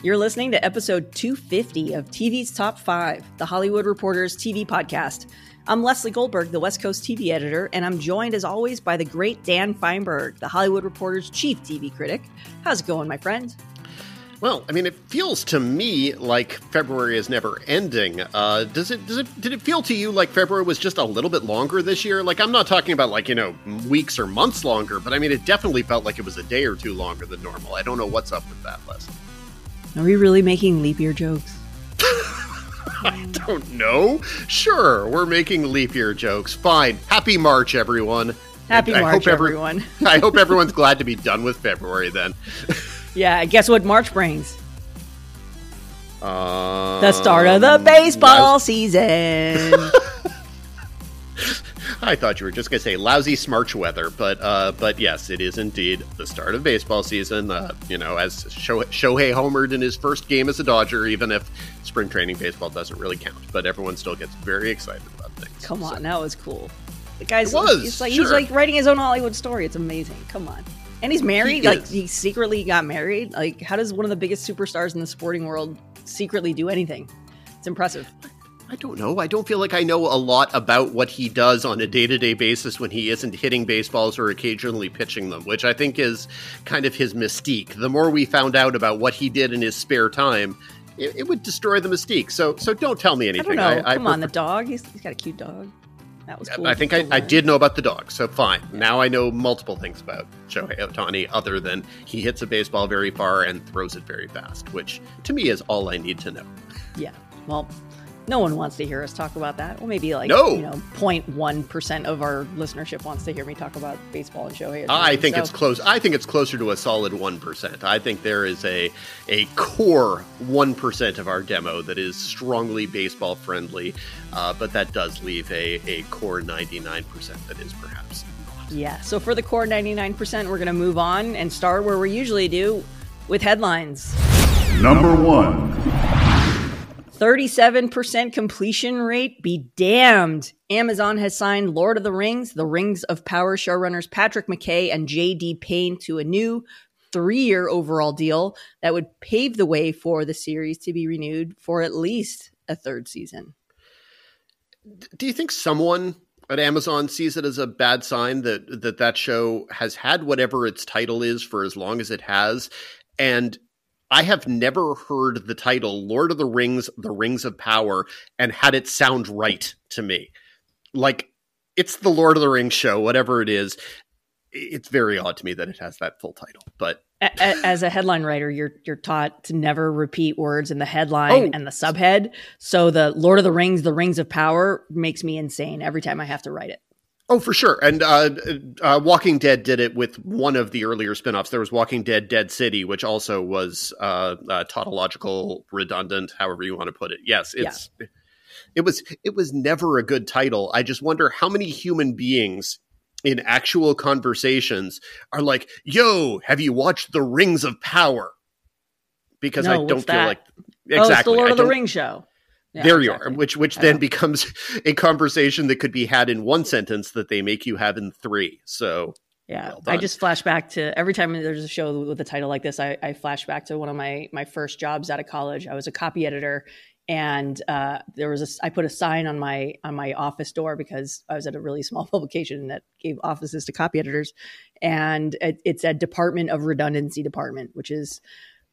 You're listening to episode 250 of TV's Top 5, the Hollywood Reporters TV podcast. I'm Leslie Goldberg, the West Coast TV editor, and I'm joined as always by the great Dan Fienberg, the Hollywood Reporter's chief TV critic. How's it going, my friend? Well, I mean, it feels to me like February is never ending. Uh, does it? Does it? Did it feel to you like February was just a little bit longer this year? Like, I'm not talking about like you know weeks or months longer, but I mean, it definitely felt like it was a day or two longer than normal. I don't know what's up with that, Les. Are we really making leap year jokes? I don't know. Sure, we're making leap year jokes. Fine. Happy March, everyone. Happy I March, hope every- everyone. I hope everyone's glad to be done with February then. Yeah, guess what March brings? Um, The start of the baseball season. I thought you were just going to say lousy smarch weather, but uh, but yes, it is indeed the start of baseball season. Uh, you know, as Sho- Shohei homered in his first game as a Dodger, even if spring training baseball doesn't really count, but everyone still gets very excited about things. Come on, So- that was cool. The guy's It was, he's like he's like writing his own Hollywood story. It's amazing. Come on. And he's married. He like is. he secretly got married. Like how does one of the biggest superstars in the sporting world secretly do anything? It's impressive. I don't know. I don't feel like I know a lot about what he does on a day to day basis when he isn't hitting baseballs or occasionally pitching them, which I think is kind of his mystique. The more we found out about what he did in his spare time, it, it would destroy the mystique. So, so don't tell me I anything. know. I, Come on, the dog. He's, he's got a cute dog. That was cool. I think I, I did know about the dog, so fine. Now I know multiple things about Shohei Ohtani, other than he hits a baseball very far and throws it very fast, which to me is all I need to know. Yeah. Well, no one wants to hear us talk about that. Well, maybe like No. you know, 0.1 percent of our listenership wants to hear me talk about baseball and Shohei. Ohtani. I think So- it's close. I think it's closer to a solid one percent. I think there is a a core one percent of our demo that is strongly baseball friendly, uh, but that does leave a a core ninety nine percent that is perhaps not. Yeah. So for the core 99%, we're going to move on and start where we usually do with headlines. Number one. 37% completion rate be damned. Amazon has signed Lord of the Rings, The Rings of Power showrunners Patrick McKay and J.D. Payne to a new three year overall deal that would pave the way for the series to be renewed for at least a third season. Do you think someone at Amazon sees it as a bad sign that that that show has had whatever its title is for as long as it has, and I have never heard the title Lord of the Rings: The Rings of Power and had it sound right to me. Like it's the Lord of the Rings show, whatever it is. It's very odd to me that it has that full title, but As a headline writer, you're you're taught to never repeat words in the headline Oh. and the subhead. So the Lord of the Rings, The Rings of Power makes me insane every time I have to write it. Oh, for sure. And uh, uh, Walking Dead did it with one of the earlier spin-offs. There was Walking Dead Dead City, which also was uh, uh, tautological, redundant, however you want to put it. Yes, it's it was it was never a good title. I just wonder how many human beings in actual conversations are like, "Yo, have you watched The Rings of Power?" Because No, I don't feel that? like Oh, it's the exactly. Lord I of the Rings show. Yeah, there you exactly. are, which which I then know. becomes a conversation that could be had in one sentence that they make you have in three. So Yeah, Well I just flash back to every time there's a show with a title like this. I, I flash back to one of my my first jobs out of college. I was a copy editor, and uh, there was a I put a sign on my on my office door because I was at a really small publication that gave offices to copy editors, and it, it said Department of Redundancy Department, which is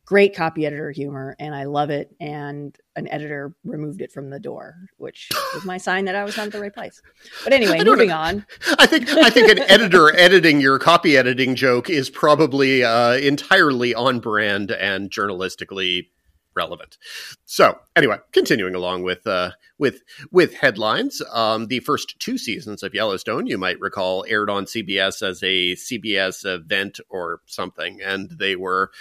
great copy editor humor, and I love it. And an editor removed it from the door, which was my sign that I was not at the right place. But anyway, moving know. on. I think I think an editor editing your copy editing joke is probably uh, entirely on brand and journalistically relevant. So anyway, continuing along with uh, with with headlines, um, the first two seasons of Yellowstone, you might recall, aired on CBS as a CBS event or something, and they were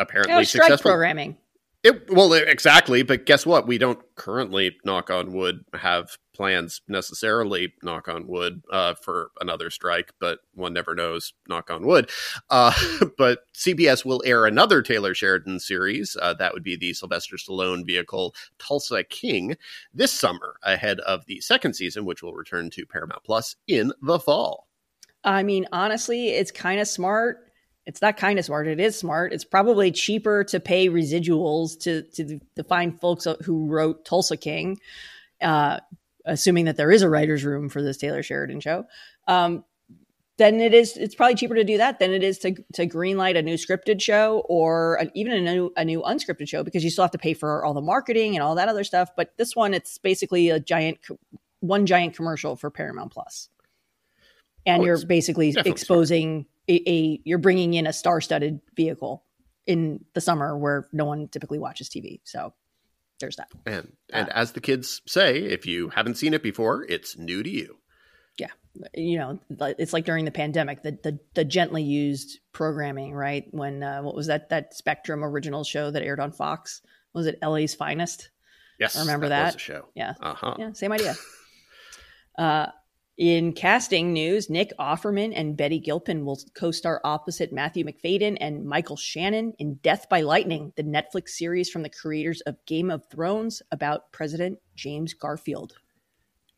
apparently Oh, strike successful. programming. It, well, exactly. But guess what? We don't currently, knock on wood, have plans necessarily, knock on wood, uh, for another strike. But one never knows, knock on wood. Uh, but CBS will air another Taylor Sheridan series. Uh, that would be the Sylvester Stallone vehicle Tulsa King this summer, ahead of the second season, which will return to Paramount Plus in the fall. I mean, honestly, it's kind of smart. It's not kind of smart. It is smart. It's probably cheaper to pay residuals to to, to find folks who wrote Tulsa King, uh, assuming that there is a writer's room for this Taylor Sheridan show. Um, then it is it's probably cheaper to do that than it is to to greenlight a new scripted show or an, even a new a new unscripted show because you still have to pay for all the marketing and all that other stuff. But this one, it's basically a giant one giant commercial for Paramount Plus, and oh, you're basically exposing a, a, you're bringing in a star-studded vehicle in the summer where no one typically watches TV. So there's that. And and uh, as the kids say, if you haven't seen it before, it's new to you Yeah, you know, it's like during the pandemic, the the, the gently used programming, right? When uh, what was that that Spectrum original show that aired on Fox? Was it LA's Finest? Yes, I remember that, that? show. Yeah, uh-huh. yeah, same idea. uh, in casting news, Nick Offerman and Betty Gilpin will co-star opposite Matthew Macfadyen and Michael Shannon in Death by Lightning, the Netflix series from the creators of Game of Thrones about President James Garfield.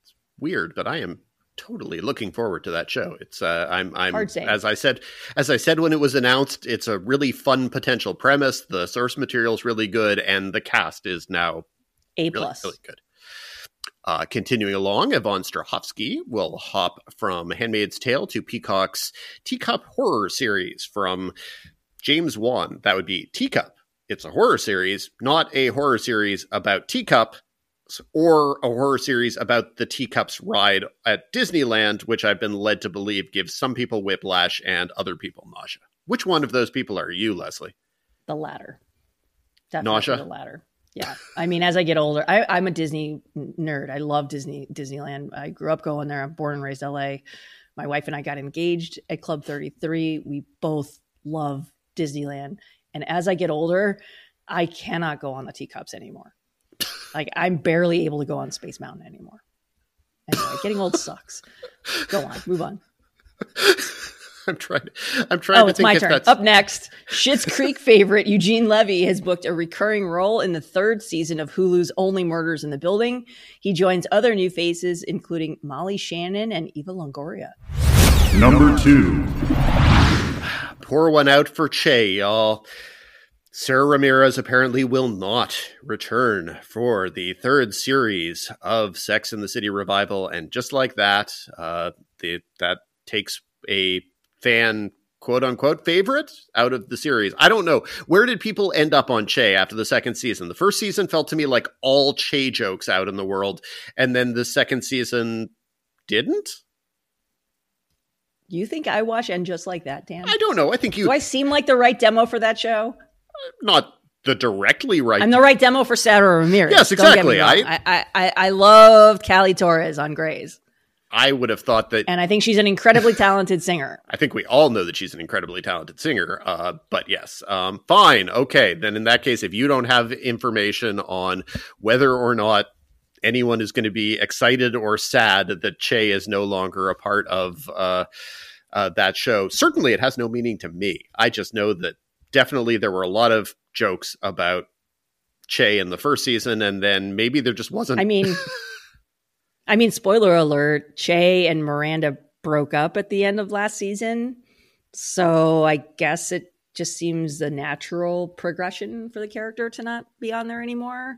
It's weird, but I am totally looking forward to that show. It's uh, I'm I'm as I said as I said when it was announced, it's a really fun potential premise. The source material is really good, and the cast is now a plus really, really good. Uh, continuing along, Yvonne Strahovski will hop from *Handmaid's Tale* to Peacock's Teacup horror series from James Wan. That would be Teacup. It's a horror series, not a horror series about Teacup or a horror series about the teacups ride at Disneyland, which I've been led to believe gives some people whiplash and other people nausea. Which one of those people are you, Leslie? The latter. Definitely nausea. The latter. Yeah. I mean, as I get older, I, am a Disney nerd. I love Disney Disneyland. I grew up going there. I'm born and raised LA. My wife and I got engaged at Club 33. We both love Disneyland. And as I get older, I cannot go on the teacups anymore. Like I'm barely able to go on Space Mountain anymore. Anyway, getting old sucks. Go on, move on. I'm trying. I'm trying. Oh, it's my turn. That's... Up next, Schitt's Creek favorite Eugene Levy has booked a recurring role in the third season of Hulu's Only Murders in the Building. He joins other new faces, including Molly Shannon and Eva Longoria. Number two. Pour one out for Che, y'all. Sara Ramirez apparently will not return for the third series of Sex in the City revival, and just like that, uh, the, that takes a fan quote unquote favorite out of the series. I don't know. Where did people end up on Che after the second season? The first season felt to me like all Che jokes out in the world, and then the second season didn't. You think I watch and just like that, Dan? I don't know. I think you. Do I seem like the right demo for that show? Uh, not the directly right. I'm the right demo for Sara Ramirez. Yes, exactly. I, I, I I loved Callie Torres on Grey's. I would have thought that, and I think she's an incredibly talented singer. I think we all know that she's an incredibly talented singer. Uh, but yes, um, fine, okay. Then in that case, if you don't have information on whether or not anyone is going to be excited or sad that Che is no longer a part of uh, uh, that show, certainly it has no meaning to me. I just know that definitely there were a lot of jokes about Che in the first season, and then maybe there just wasn't. I mean, I mean, spoiler alert: Che and Miranda broke up at the end of last season, so I guess it just seems the natural progression for the character to not be on there anymore.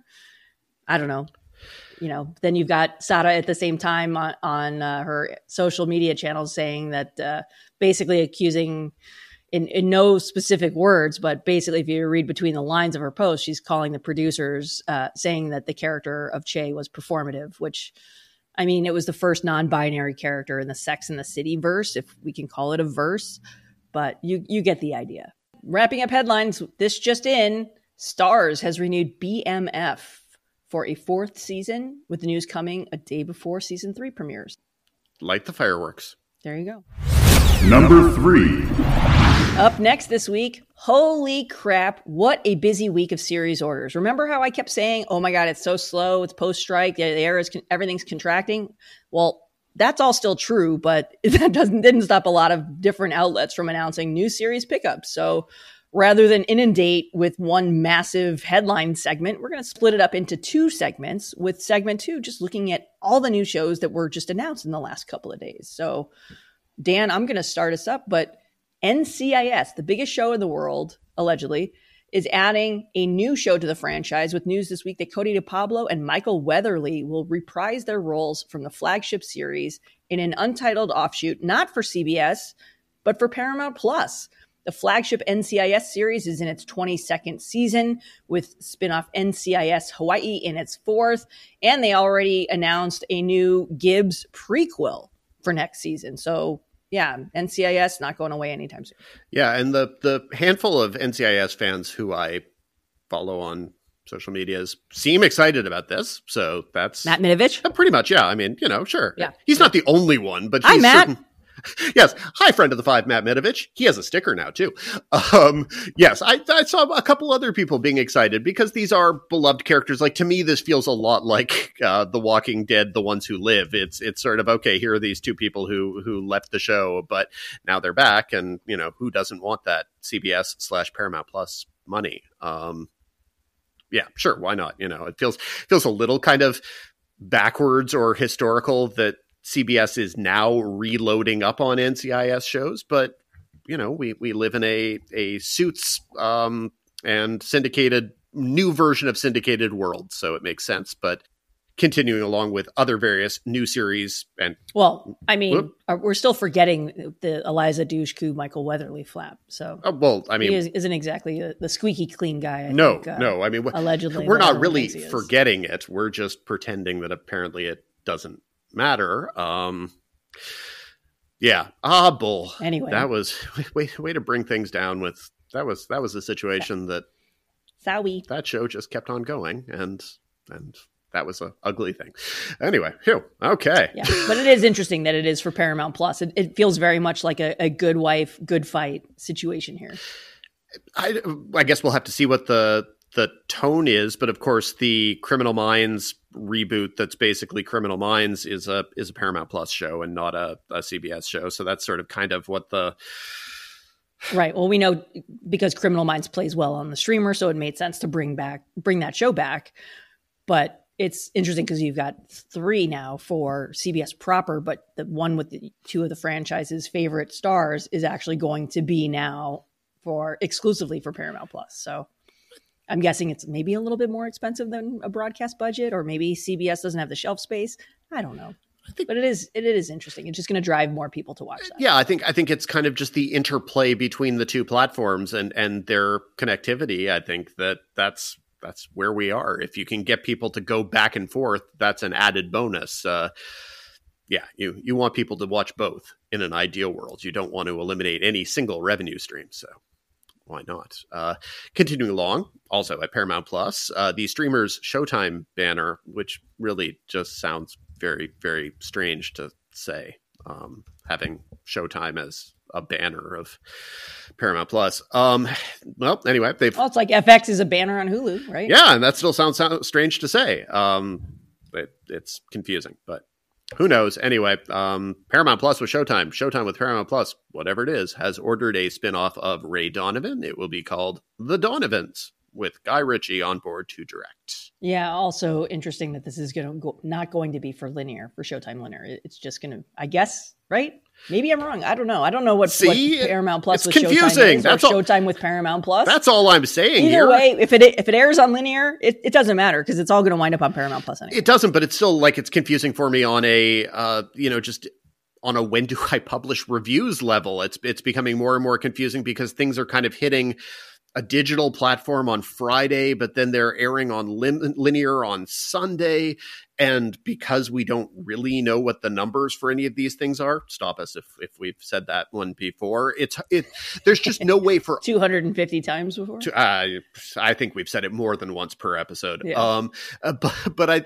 I don't know. You know, then you've got Sara at the same time on, on uh, her social media channels saying that uh, basically accusing in, in no specific words, but basically, if you read between the lines of her post, she's calling the producers, uh, saying that the character of Che was performative, which, I mean, it was the first non binary character in the Sex and the City verse, if we can call it a verse, but you, you get the idea. Wrapping up headlines, this just in Starz has renewed BMF for a fourth season, with the news coming a day before season three premieres. Light the fireworks. There you go. Number three. Up next this week, holy crap, what a busy week of series orders. Remember how I kept saying, oh my God, it's so slow, it's post strike, the air is, everything's contracting? Well, that's all still true, but that doesn't didn't stop a lot of different outlets from announcing new series pickups. So rather than inundate with one massive headline segment, we're going to split it up into two segments, with segment two just looking at all the new shows that were just announced in the last couple of days. So, Dan, I'm going to start us up, but NCIS, the biggest show in the world, allegedly, is adding a new show to the franchise with news this week that Cote de Pablo and Michael Weatherly will reprise their roles from the flagship series in an untitled offshoot, not for CBS, but for Paramount Plus. The flagship NCIS series is in its 22nd season, with spinoff NCIS Hawaii in its fourth. And they already announced a new Gibbs prequel for next season. So yeah, NCIS not going away anytime soon. Yeah, and the the handful of NCIS fans who I follow on social medias seem excited about this. So that's Matt Mitovich. Uh, pretty much, yeah. I mean, you know, sure. Yeah. He's not the only one, but Hi, he's Matt. certain- yes. Hi, friend of the five, Matt Mitovich. He has a sticker now too. Um, yes, I, I saw a couple other people being excited because these are beloved characters. Like to me, this feels a lot like uh, The Walking Dead, The Ones Who Live. It's it's sort of okay. Here are these two people who who left the show, but now they're back, and you know who doesn't want that CBS slash Paramount Plus money? Um, yeah, sure, why not? You know, it feels feels a little kind of backwards or historical that CBS is now reloading up on NCIS shows, but you know, we we live in a a suits um, and syndicated new version of syndicated world, so it makes sense. But continuing along with other various new series and Well, I mean, Whoop. uh, we're still forgetting the Eliza Douche Dushku, Michael Weatherly flap. So uh, well, I mean, he is, isn't exactly the, the squeaky clean guy. I no, think, uh, no, I mean, allegedly, we're not really thinks he is. forgetting it. We're just pretending that apparently it doesn't matter. Um, yeah, ah, bull. Anyway, That was way way to bring things down with that was that was a situation that Sowie. that show just kept on going and and that was a ugly thing. Anyway, phew, okay. Yeah, but it is interesting that it is for Paramount Plus. It, it feels very much like a, a good wife, good fight situation here. I, I guess we'll have to see what the the tone is, but of course, the Criminal Minds reboot that's basically Criminal Minds is a is a Paramount Plus show and not a, a CBS show. So that's sort of kind of what the Right. Well, we know because Criminal Minds plays well on the streamer, so it made sense to bring back bring that show back. But it's interesting because you've got three now for CBS proper, but the one with the two of the franchise's favorite stars is actually going to be now for exclusively for Paramount Plus. So I'm guessing it's maybe a little bit more expensive than a broadcast budget, or maybe CBS doesn't have the shelf space. I don't know. think- but it is it is interesting. It's just going to drive more people to watch that. yeah. I think I think it's kind of just the interplay between the two platforms and and their connectivity. I think that that's that's where we are. If you can get people to go back and forth, that's an added bonus. Uh, yeah, you you want people to watch both in an ideal world. You don't want to eliminate any single revenue stream. So why not? Uh, continuing along, also at Paramount Plus, uh, the streamers Showtime banner, which really just sounds very very strange to say, um, having Showtime as a banner of Paramount Plus. Um, well, anyway, they've Well, it's like FX is a banner on Hulu, right? yeah, and that still sounds, sounds strange to say. Um, it, it's confusing, but who knows? Anyway, um, Paramount Plus with Showtime, Showtime with Paramount Plus, whatever it is, has ordered a spin-off of Ray Donovan. It will be called The Donovans, with Guy Ritchie on board to direct. Yeah. Also interesting that this is going to go, not going to be for linear for Showtime linear. It's just going to, I guess, right? Maybe I'm wrong. I don't know. I don't know what, See? what Paramount Plus It's with confusing. Showtime is That's all- Showtime with Paramount Plus. That's all I'm saying Either here. way, if it if it airs on linear, it, it doesn't matter because it's all going to wind up on Paramount Plus anyway. It doesn't, but it's still like it's confusing for me on a uh, you know just on a when do I publish reviews level. It's it's becoming more and more confusing because things are kind of hitting a digital platform on Friday, but then they're airing on lim- linear on Sunday. And because we don't really know what the numbers for any of these things are, stop us if if we've said that one before. It's it. There's just no way for 250 times before. to, uh, I think we've said it more than once per episode. Yeah. Um, uh, but but I,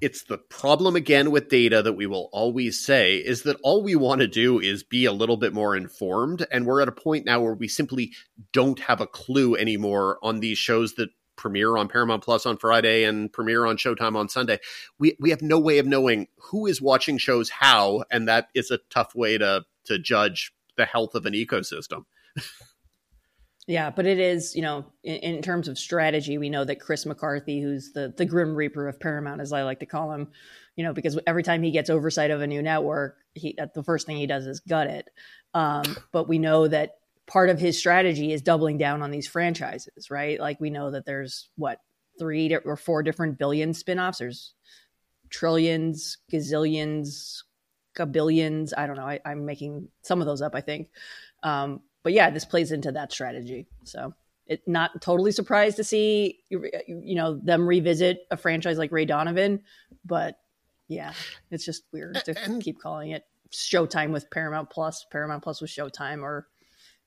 it's the problem again with data that we will always say is that all we want to do is be a little bit more informed, and we're at a point now where we simply don't have a clue anymore on these shows that premiere on Paramount Plus on Friday and premiere on Showtime on Sunday. We we have no way of knowing who is watching shows how, and that is a tough way to to judge the health of an ecosystem. Yeah, but it is, you know, in, in terms of strategy, we know that Chris McCarthy, who's the the Grim Reaper of Paramount, as I like to call him, you know, because every time he gets oversight of a new network, he the first thing he does is gut it. Um, but we know that part of his strategy is doubling down on these franchises, right? Like we know that there's what three or four different billion spinoffs. There's trillions, gazillions, billions. I don't know. I, am making some of those up, I think. Um, but yeah, this plays into that strategy. So it not totally surprised to see you know them revisit a franchise like Ray Donovan, but yeah, it's just weird to and, keep calling it Showtime with Paramount Plus, Paramount Plus with Showtime, or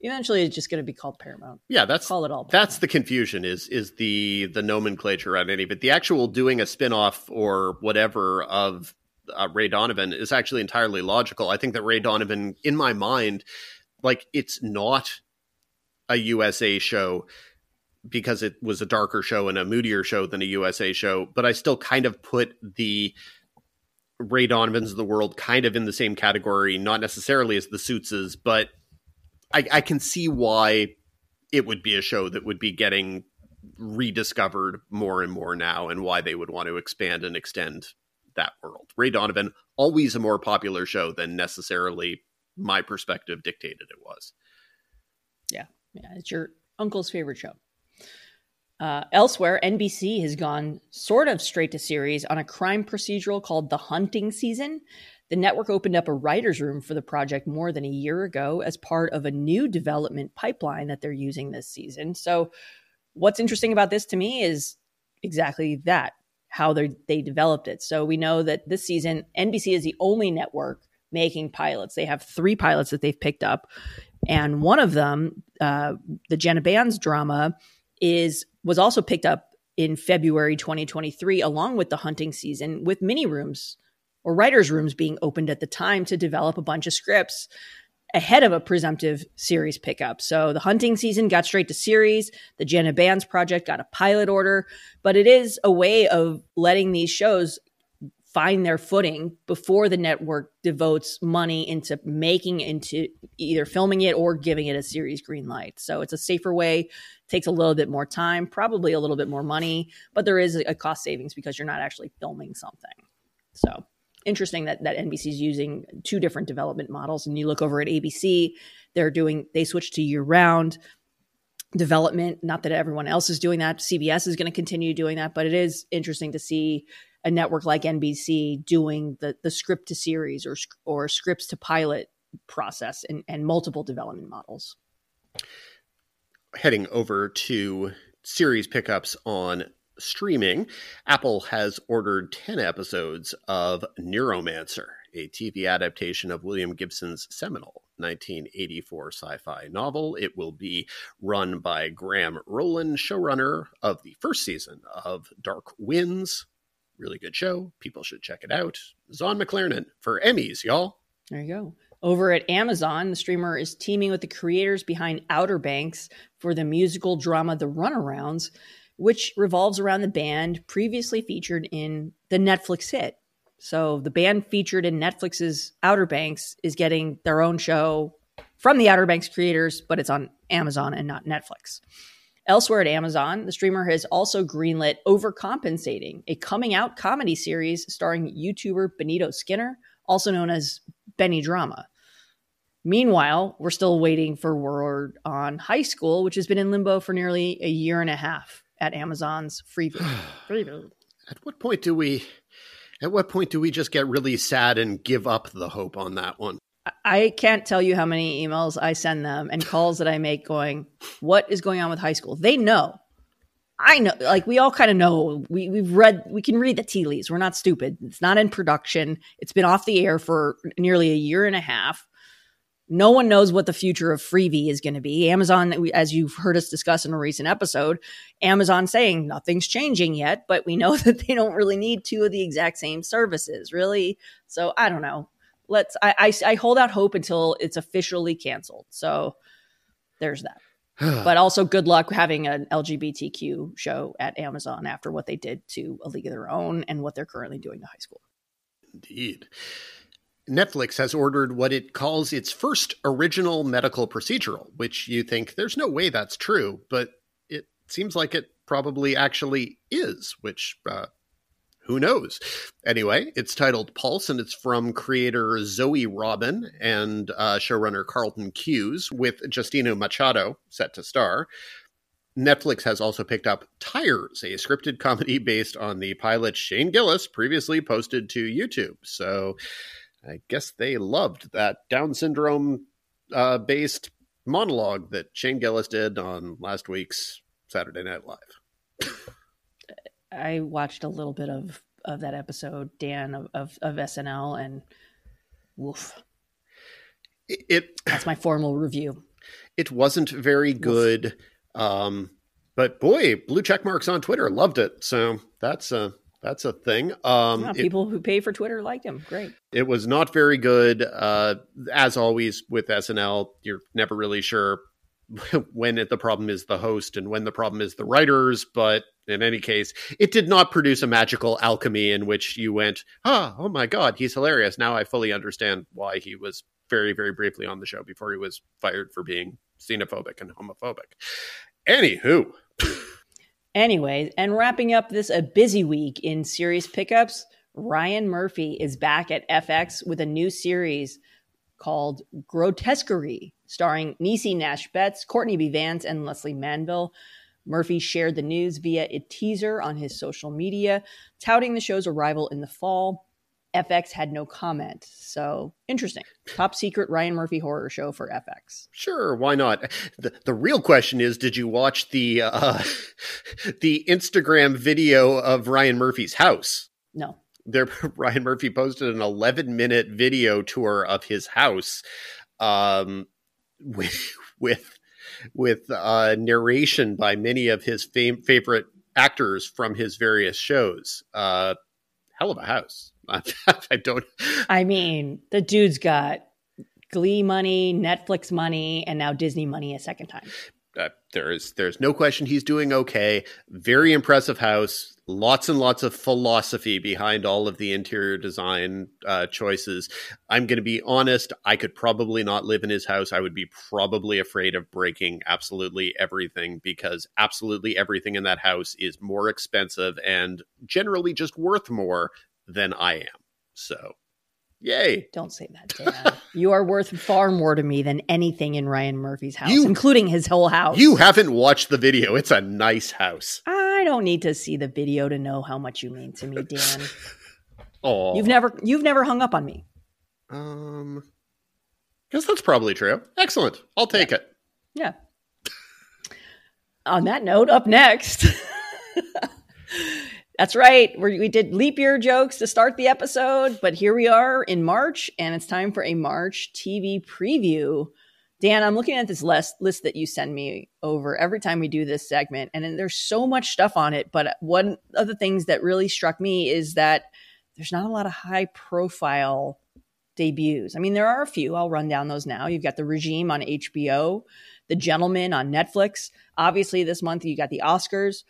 eventually it's just going to be called Paramount. Yeah, that's call it all. Paramount. That's the confusion is is the the nomenclature on any but. The actual doing a spinoff or whatever of uh, Ray Donovan is actually entirely logical. I think that Ray Donovan, in my mind, like it's not a USA show because it was a darker show and a moodier show than a USA show, but I still kind of put the Ray Donovans of the world kind of in the same category, not necessarily as the Suitses, but I, I can see why it would be a show that would be getting rediscovered more and more now and why they would want to expand and extend that world. Ray Donovan, always a more popular show than necessarily my perspective dictated it was. Yeah. Yeah. It's your uncle's favorite show. Uh, elsewhere, NBC has gone sort of straight to series on a crime procedural called The Hunting Season. The network opened up a writer's room for the project more than a year ago as part of a new development pipeline that they're using this season. So, what's interesting about this to me is exactly that how they developed it. So we know that this season NBC is the only network making pilots. They have three pilots that they've picked up, and one of them, uh, the Jenna Bans drama, is was also picked up in February 2023, along with the hunting season, with mini rooms or writers' rooms being opened at the time to develop a bunch of scripts ahead of a presumptive series pickup. So the hunting season got straight to series. The Jenna Bans project got a pilot order, but it is a way of letting these shows find their footing before the network devotes money into making into either filming it or giving it a series green light. So it's a safer way, takes a little bit more time, probably a little bit more money, but there is a cost savings because you're not actually filming something. So interesting that that NBC is using two different development models and you look over at ABC, they're doing they switch to year round development, not that everyone else is doing that. CBS is going to continue doing that, but it is interesting to see a network like NBC doing the the script to series or or scripts to pilot process and, and multiple development models. Heading over to series pickups on streaming, Apple has ordered 10 episodes of Neuromancer, a TV adaptation of William Gibson's seminal 1984 sci fi novel. It will be run by Graham Roland, showrunner of the first season of Dark Winds, Really good show. People should check it out. Zahn McClarnon for Emmys, y'all. There you go. Over at Amazon, the streamer is teaming with the creators behind Outer Banks for the musical drama The Runarounds, which revolves around the band previously featured in the Netflix hit. So the band featured in Netflix's Outer Banks is getting their own show from the Outer Banks creators, but it's on Amazon and not Netflix. Elsewhere at Amazon, the streamer has also greenlit Overcompensating, a coming out comedy series starring YouTuber Benito Skinner, also known as Benny Drama. Meanwhile, we're still waiting for word on High School, which has been in limbo for nearly a year and a half at Amazon's Freevee. Freevee. At what point do we at what point do we just get really sad and give up the hope on that one? I can't tell you how many emails I send them and calls that I make going, what is going on with high school? They know. I know, like we all kind of know. We we've read, we can read the tea leaves. We're not stupid. It's not in production. It's been off the air for nearly a year and a half. No one knows what the future of Freevee is going to be. Amazon, as you've heard us discuss in a recent episode, Amazon saying nothing's changing yet, but we know that they don't really need two of the exact same services, really. So I don't know let's I, I, I hold out hope until it's officially canceled. So there's that. but also good luck having an LGBTQ show at Amazon after what they did to A League of Their Own and what they're currently doing to high school. Indeed. Netflix has ordered what it calls its first original medical procedural, which you think there's no way that's true, but it seems like it probably actually is, which uh, who knows? Anyway, it's titled Pulse, and it's from creator Zoe Robyn and uh, showrunner Carlton Cuse, with Justina Machado set to star. Netflix has also picked up Tires, a scripted comedy based on the pilot Shane Gillis previously posted to YouTube. So I guess they loved that Down syndrome uh, based monologue that Shane Gillis did on last week's Saturday Night Live. I watched a little bit of of that episode, Dan of of, of SNL, and woof. It, it that's my formal review. It wasn't very good, um, but boy, blue check marks on Twitter loved it. So that's a that's a thing. Um, yeah, people it, who pay for Twitter liked him. Great. It was not very good. Uh, as always with SNL, you're never really sure when it, the problem is the host and when the problem is the writers. But in any case, it did not produce a magical alchemy in which you went, ah, oh my God, he's hilarious. Now I fully understand why he was very, very briefly on the show before he was fired for being xenophobic and homophobic. Anywho. Anyways, and wrapping up this a busy week in series pickups, Ryan Murphy is back at FX with a new series called Grotesquerie, starring Niecy Nash Betts, Courtney B. Vance, and Lesley Manville. Murphy shared the news via a teaser on his social media, touting the show's arrival in the fall. FX had no comment. So interesting. Top secret Ryan Murphy horror show for FX. Sure, why not? The, the real question is did you watch the uh, the Instagram video of Ryan Murphy's house? No. There Ryan Murphy posted an 11 minute video tour of his house um, with with with uh, narration by many of his fam- favorite actors from his various shows. Uh, hell of a house. I don't. I mean, the dude's got Glee money, Netflix money, and now Disney money a second time. Uh, there is there's no question he's doing okay. Very impressive house. Lots and lots of philosophy behind all of the interior design uh, choices. I'm going to be honest. I could probably not live in his house. I would be probably afraid of breaking absolutely everything because absolutely everything in that house is more expensive and generally just worth more than I am. So, yay. Don't say that, Dan. you are worth far more to me than anything in Ryan Murphy's house, you, including his whole house. You haven't watched the video. It's a nice house. I don't need to see the video to know how much you mean to me, Dan. Oh. You've never you've never hung up on me. Um Guess that's probably true. Excellent. I'll take yeah. it. Yeah. on that note, up next That's right. We're, we did leap year jokes to start the episode, but here we are in March, and it's time for a March TV preview. Dan, I'm looking at this list, list that you send me over every time we do this segment, and there's so much stuff on it. But one of the things that really struck me is that there's not a lot of high profile debuts. I mean, there are a few. I'll run down those now. You've got The Regime on HBO, The Gentlemen on Netflix. Obviously, this month you got the Oscars.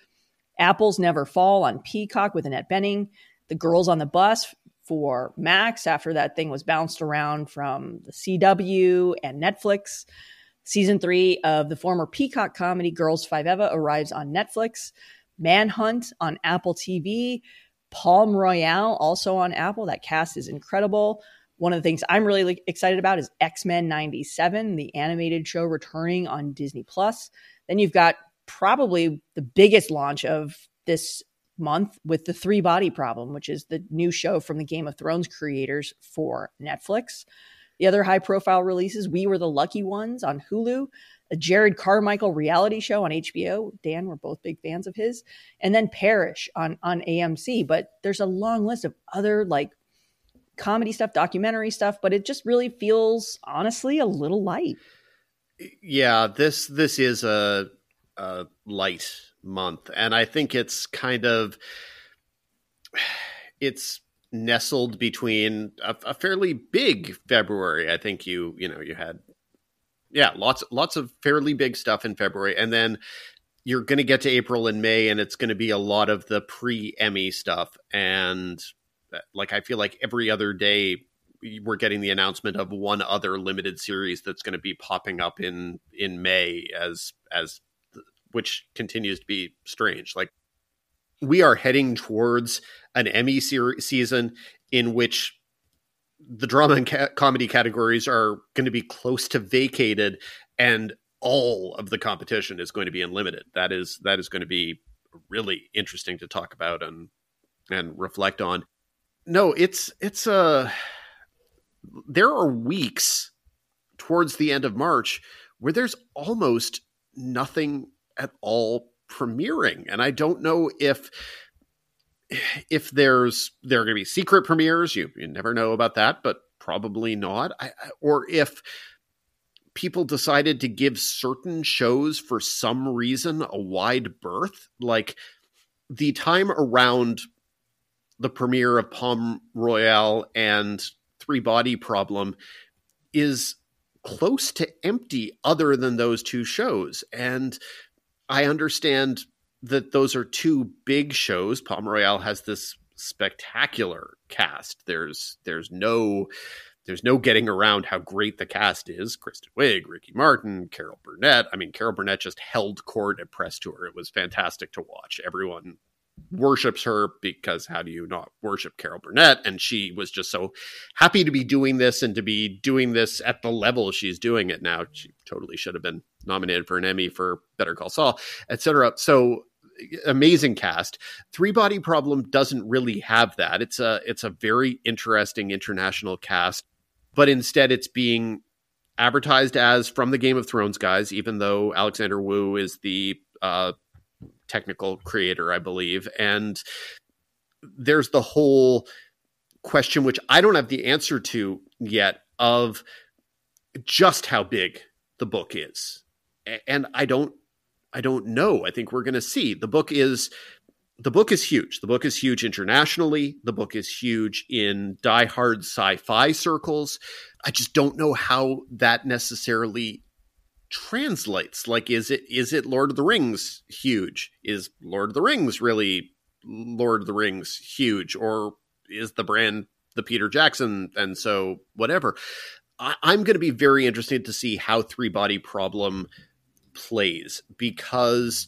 Apples Never Fall on Peacock with Annette Bening. The Girls on the Bus for Max after that thing was bounced around from the CW and Netflix. Season three of the former Peacock comedy Girls Five Eva arrives on Netflix. Manhunt on Apple TV. Palm Royale also on Apple. That cast is incredible. One of the things I'm really excited about is X Men 97, the animated show returning on Disney Plus. Then you've got probably the biggest launch of this month with the Three Body Problem, which is the new show from the Game of Thrones creators for Netflix. The other high profile releases, We Were the Lucky Ones on Hulu, a Jerrod Carmichael reality show on HBO. Dan, we're both big fans of his. And then Parish on, on AMC. But there's a long list of other like comedy stuff, documentary stuff, but it just really feels honestly a little light. Yeah, this this is a a light month, and I think it's kind of it's nestled between a, a, fairly big February. I think you you know you had yeah lots lots of fairly big stuff in February, and then you're going to get to April and May, and it's going to be a lot of the pre Emmy stuff, and uh, like I feel like every other day we're getting the announcement of one other limited series that's going to be popping up in in May as as which continues to be strange. Like we are heading towards an Emmy season in which the drama and ca- comedy categories are going to be close to vacated and all of the competition is going to be unlimited that is that is going to be really interesting to talk about and and reflect on no it's it's a uh, there are weeks towards the end of march where there's almost nothing at all premiering and i don't know if if there's there are going to be secret premieres, you you never know about that, but probably not. I, or if people decided to give certain shows for some reason a wide berth, like the time around the premiere of Palm Royale and Three Body Problem is close to empty other than those two shows. And I understand that those are two big shows. Palm Royale has this spectacular cast. There's there's no there's no getting around how great the cast is. Kristen Wiig, Ricky Martin, Carol Burnett. I mean, Carol Burnett just held court at press tour. It was fantastic to watch. Everyone worships her because how do you not worship Carol Burnett? And she was just so happy to be doing this and to be doing this at the level she's doing it now. She totally should have been nominated for an Emmy for Better Call Saul, etc. So amazing cast. Three Body Problem doesn't really have that. It's a it's a very interesting international cast, but instead it's being advertised as from the Game of Thrones guys, even though Alexander Woo is the uh, technical creator, I believe. And there's the whole question, which I don't have the answer to yet, of just how big the book is. And I don't I don't know. I think we're going to see. The book is the book is huge. The book is huge internationally. The book is huge in die-hard sci-fi circles. I just don't know how that necessarily translates. Like, is it is it Lord of the Rings huge? Is Lord of the Rings really Lord of the Rings huge, or is the brand the Peter Jackson? And so whatever. I, I'm going to be very interested to see how Three Body Problem plays because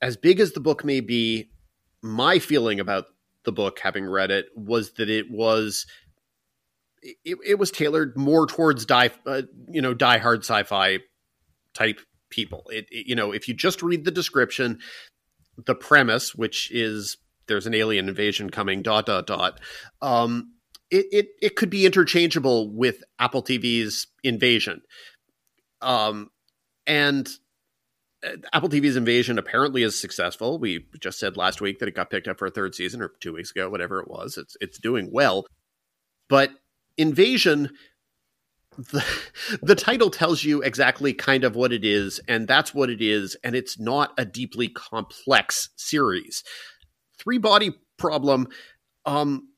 as big as the book may be, my feeling about the book, having read it, was that it was it, it was tailored more towards die uh, you know die hard sci-fi type people. It, it, you know if you just read the description, the premise, which is there's an alien invasion coming, dot dot dot. Um, it, it it could be interchangeable with Apple TV's Invasion. Um, and uh, Apple TV's Invasion apparently is successful. We just said last week that it got picked up for a third season, or two weeks ago, whatever it was. It's it's doing well, but Invasion, the the title tells you exactly kind of what it is, and that's what it is, and it's not a deeply complex series. Three Body Problem, um,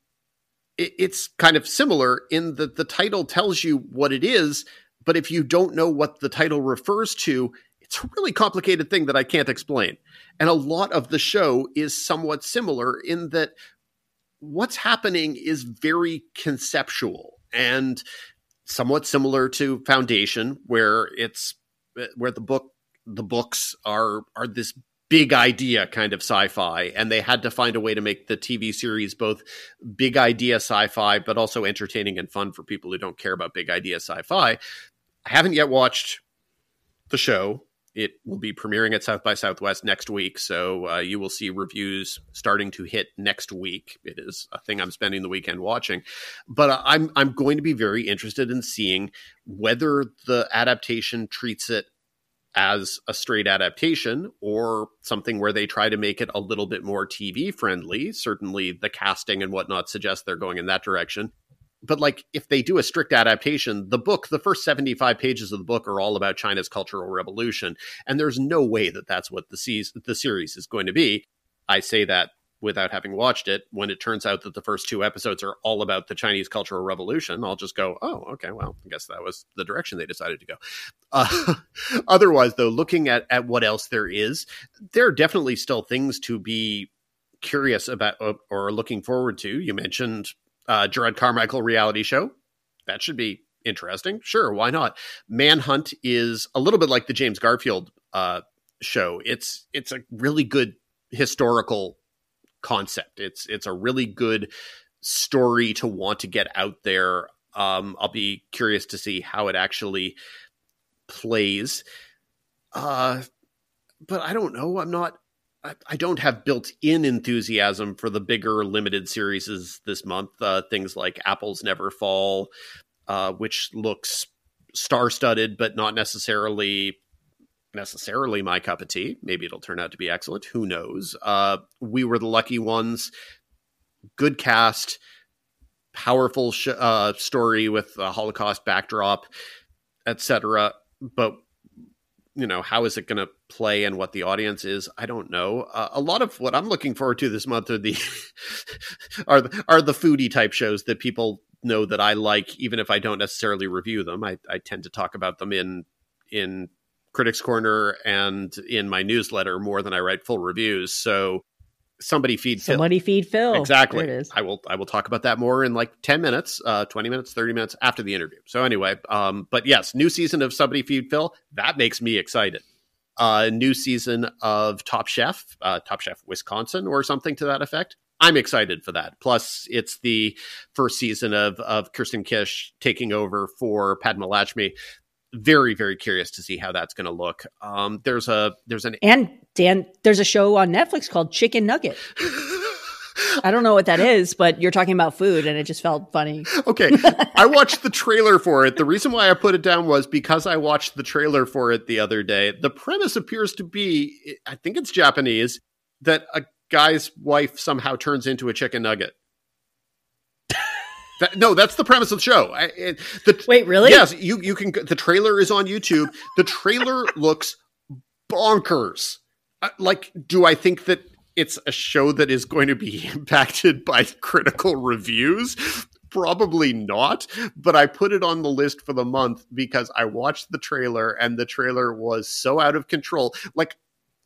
it, it's kind of similar in that the title tells you what it is, but if you don't know what the title refers to, it's a really complicated thing that I can't explain. And a lot of the show is somewhat similar in that what's happening is very conceptual and somewhat similar to Foundation, where it's where the book the books are are this big idea kind of sci-fi and they had to find a way to make the TV series both big idea sci-fi but also entertaining and fun for people who don't care about big idea sci-fi I haven't yet watched the show. It will be premiering at South by Southwest next week, so uh, you will see reviews starting to hit next week. It is a thing I'm spending the weekend watching, but I'm I'm going to be very interested in seeing whether the adaptation treats it as a straight adaptation or something where they try to make it a little bit more TV friendly. Certainly, the casting and whatnot suggests they're going in that direction but like if they do a strict adaptation, the book, the first 75 pages of the book are all about China's cultural revolution. And there's no way that that's what the, the series is going to be. I say that without having watched it. When it turns out that the first two episodes are all about the Chinese Cultural Revolution, I'll just go, oh, okay, well, I guess that was the direction they decided to go. Uh, otherwise, though, looking at, at what else there is, there are definitely still things to be curious about or looking forward to. You mentioned uh, Jerrod Carmichael reality show. That should be interesting. Sure, why not? Manhunt is a little bit like the James Garfield uh, show. It's it's a really good historical concept. It's it's a really good story to want to get out there. Um, I'll be curious to see how it actually plays. Uh, but I don't know. I'm not. I, don't have built-in enthusiasm for the bigger limited series this month. Uh, things like Apples Never Fall, uh, which looks star-studded, but not necessarily necessarily my cup of tea. Maybe it'll turn out to be excellent. Who knows? Uh, we were the lucky ones. Good cast, powerful sh- uh, story with a Holocaust backdrop, etc. But you know, how is it going to play and what the audience is? I don't know. Uh, a lot of what I'm looking forward to this month are the are the, are the foodie type shows that people know that I like, even if I don't necessarily review them. I, I tend to talk about them in in Critics Corner and in my newsletter more than I write full reviews. So somebody feed Phil. Somebody feed Phil. Exactly. I will I will talk about that more in like 10 minutes, uh 20 minutes, 30 minutes after the interview. So anyway, um but yes, new season of Somebody Feed Phil, that makes me excited. Uh new season of Top Chef, uh Top Chef Wisconsin or something to that effect. I'm excited for that. Plus, it's the first season of of Kristen Kish taking over for Padma Lakshmi very very curious to see how that's going to look. Um, there's a there's an and Dan, there's a show on Netflix called Chicken Nugget. I don't know what that is, but you're talking about food and it just felt funny. Okay. I watched the trailer for it. The reason why I put it down was because I watched the trailer for it the other day. The premise appears to be I think it's Japanese that a guy's wife somehow turns into a chicken nugget. That, no, that's the premise of the show. I, it, the, Wait, really? Yes, you you can. The trailer is on YouTube. The trailer looks bonkers. Uh, like, do I think that it's a show that is going to be impacted by critical reviews? Probably not, but I put it on the list for the month because I watched the trailer and the trailer was so out of control. Like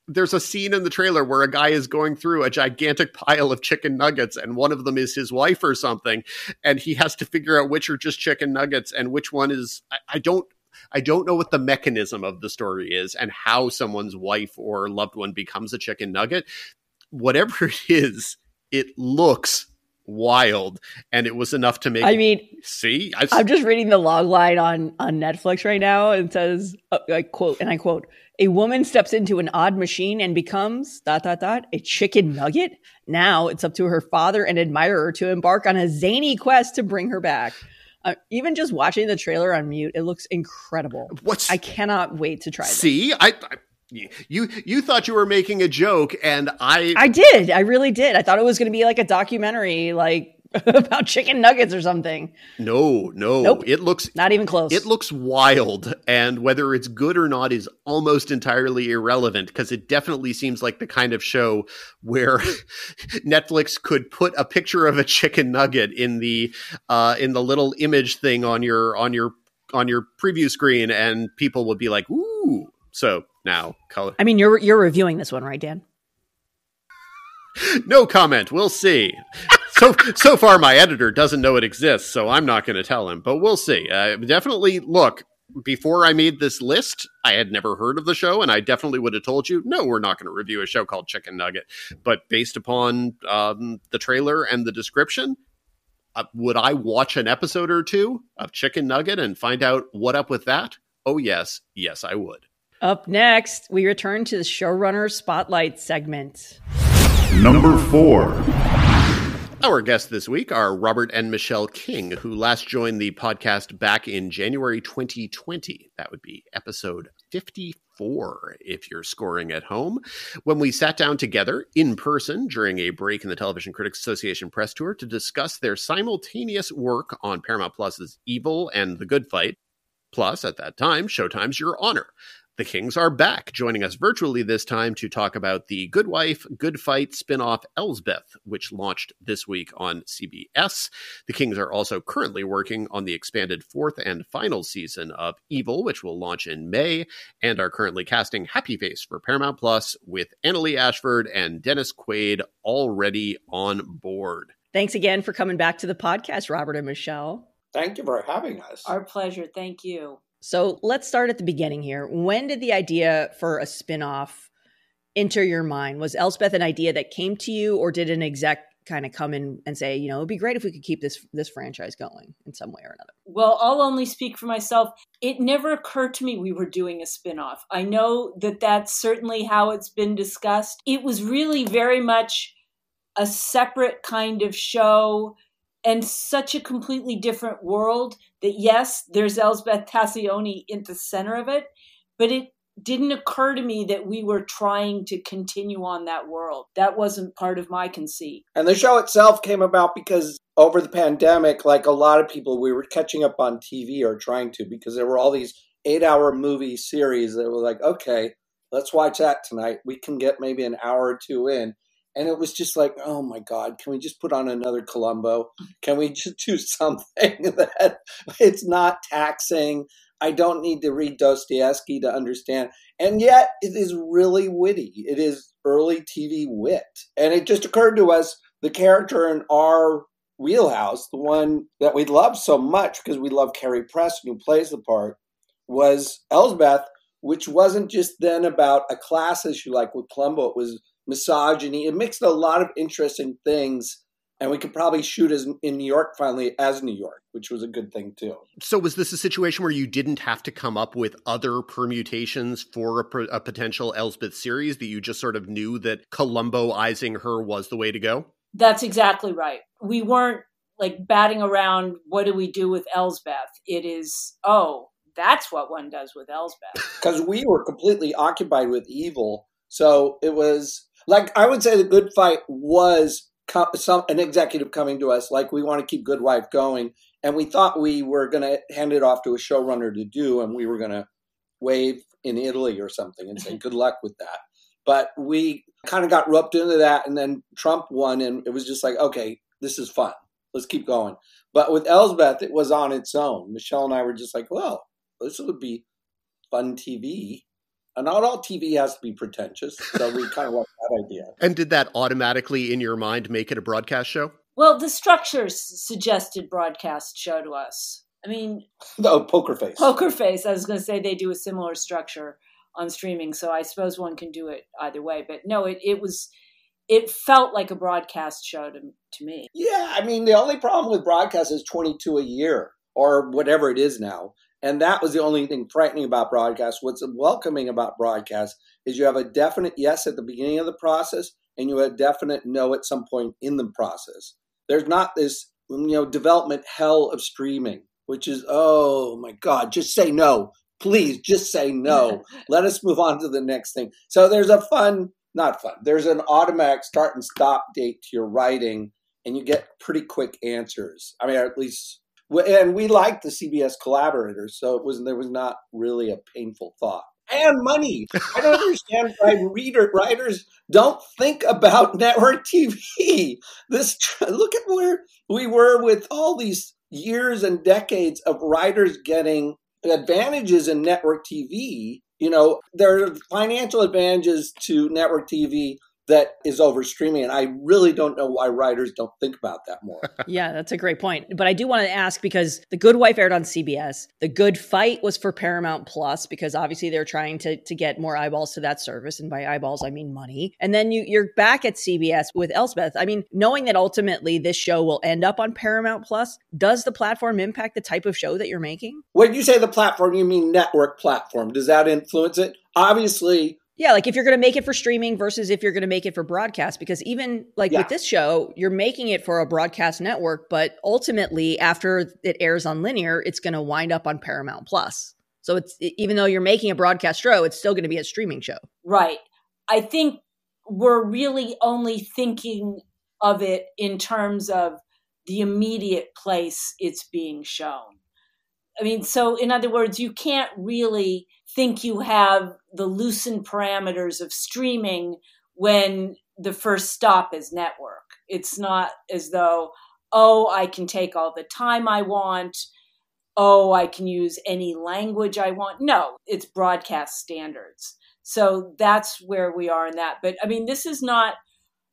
there's a scene in the trailer where a guy is going through a gigantic pile of chicken nuggets and one of them is his wife or something and he has to figure out which are just chicken nuggets and which one is I, I don't I don't know what the mechanism of the story is and how someone's wife or loved one becomes a chicken nugget. Whatever it is, it looks wild and it was enough to make I mean see I, am just reading the log line on on Netflix right now and says uh, I quote and I quote a woman steps into an odd machine and becomes dot dot dot a chicken nugget. Now it's up to her father and admirer to embark on a zany quest to bring her back. Uh, even just watching the trailer on mute, it looks incredible. What's I cannot wait to try. See, I, I you you thought you were making a joke, and I I did. I really did. I thought it was going to be like a documentary, like about chicken nuggets or something. No, no. Nope. It looks not even close. It looks wild. And whether it's good or not is almost entirely irrelevant because it definitely seems like the kind of show where Netflix could put a picture of a chicken nugget in the uh, in the little image thing on your on your on your preview screen and people would be like, ooh. So now color I mean you're you're reviewing this one, right, Dan? no comment. We'll see so so far my editor doesn't know it exists, so I'm not going to tell him. But we'll see. Uh, definitely look. Before I made this list, I had never heard of the show, and I definitely would have told you, no, we're not going to review a show called Chicken Nugget. But based upon um, the trailer and the description, uh, would I watch an episode or two of Chicken Nugget and find out what up with that? Oh, yes. Yes, I would. Up next, we return to the showrunner spotlight segment. Number four. Our guests this week are Robert and Michelle King, who last joined the podcast back in January 2020. That would be episode 54 if you're scoring at home. When we sat down together in person during a break in the Television Critics Association press tour to discuss their simultaneous work on Paramount Plus's Evil and The Good Fight, plus at that time, Showtime's Your Honor. The Kings are back, joining us virtually this time to talk about the Good Wife, Good Fight spinoff Elsbeth, which launched this week on CBS. The Kings are also currently working on the expanded fourth and final season of Evil, which will launch in May, and are currently casting Happy Face for Paramount Plus with Annaleigh Ashford and Dennis Quaid already on board. Thanks again for coming back to the podcast, Robert and Michelle. Thank you for having us. Our pleasure. Thank you. So let's start at the beginning here. When did the idea for a spinoff enter your mind? Was Elsbeth an idea that came to you, or did an exec kind of come in and say, you know, it'd be great if we could keep this this franchise going in some way or another? Well, I'll only speak for myself. It never occurred to me we were doing a spin-off. I know that that's certainly how it's been discussed. It was really very much a separate kind of show and such a completely different world that yes, there's Elsbeth Tascioni in the center of it, but it didn't occur to me that we were trying to continue on that world. That wasn't part of my conceit. And the show itself came about because over the pandemic, like a lot of people, we were catching up on TV or trying to because there were all these eight hour movie series that were like, okay, let's watch that tonight. We can get maybe an hour or two in. And it was just like, oh my God, can we just put on another Columbo? Can we just do something that it's not taxing? I don't need to read Dostoevsky to understand. And yet, it is really witty. It is early TV wit. And it just occurred to us the character in our wheelhouse, the one that we love so much because we love Carrie Preston, who plays the part, was Elsbeth, which wasn't just then about a class issue like with Columbo. It was misogyny. It mixed a lot of interesting things and we could probably shoot as in New York finally as New York, which was a good thing too. So was this a situation where you didn't have to come up with other permutations for a, a potential Elsbeth series that you just sort of knew that Columboizing her was the way to go? That's exactly right. We weren't like batting around what do we do with Elsbeth? It is oh, that's what one does with Elsbeth. Because we were completely occupied with evil. So it was like I would say the good fight was some an executive coming to us like we want to keep Good Wife going, and we thought we were going to hand it off to a showrunner to do, and we were going to wave in Italy or something and say good luck with that. But we kind of got roped into that, and then Trump won, and it was just like, okay, this is fun. Let's keep going. But with Elsbeth, it was on its own. Michelle and I were just like, well, this would be fun TV. And not all TV has to be pretentious, so we kind of that idea. And did that automatically in your mind make it a broadcast show? Well, the structures suggested broadcast show to us. I mean, oh, Poker Face. Poker Face. I was going to say they do a similar structure on streaming, so I suppose one can do it either way. But no, it, it was it felt like a broadcast show to, to me. Yeah, I mean, the only problem with broadcast is 22 a year or whatever it is now. And that was the only thing frightening about broadcast. What's welcoming about broadcast is you have a definite yes at the beginning of the process and you have a definite no at some point in the process. There's not this, you know, development hell of streaming, which is, oh my God, just say no. Please just say no. Let us move on to the next thing. So there's a fun, not fun, there's an automatic start and stop date to your writing and you get pretty quick answers. I mean, at least and we liked the CBS collaborators, so it was there was not really a painful thought. And money. I don't understand why reader writers don't think about network TV. This look at where we were with all these years and decades of writers getting advantages in network TV. You know, there are financial advantages to network TV that is over streaming. And I really don't know why writers don't think about that more. yeah, that's a great point. But I do want to ask because The Good Wife aired on CBS. The Good Fight was for Paramount Plus because obviously they're trying to, to get more eyeballs to that service. And by eyeballs, I mean money. And then you, you're back at CBS with Elsbeth. I mean, knowing that ultimately this show will end up on Paramount Plus, does the platform impact the type of show that you're making? When you say the platform, you mean network platform. Does that influence it? Obviously, yeah, like if you're going to make it for streaming versus if you're going to make it for broadcast, because even like yeah. with this show, you're making it for a broadcast network, but ultimately after it airs on linear, it's going to wind up on Paramount Plus. So it's even though you're making a broadcast show, it's still going to be a streaming show. Right. I think we're really only thinking of it in terms of the immediate place it's being shown. I mean, so in other words, you can't really think you have the loosened parameters of streaming when the first stop is network. It's not as though, oh, I can take all the time I want. Oh, I can use any language I want. No, it's broadcast standards. So that's where we are in that. But I mean, this is not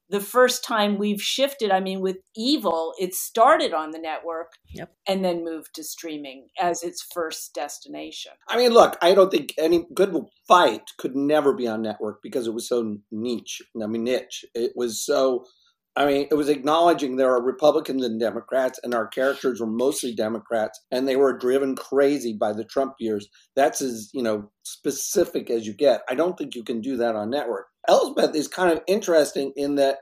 the first time we've shifted. I mean, with Evil, it started on the network Yep. and then moved to streaming as its first destination. I mean, look, I don't think any good fight could never be on network because it was so niche. I mean, niche. It was so. I mean, it was acknowledging there are Republicans and Democrats, and our characters were mostly Democrats, and they were driven crazy by the Trump years. That's as you know specific as you get. I don't think you can do that on network. Elsbeth is kind of interesting in that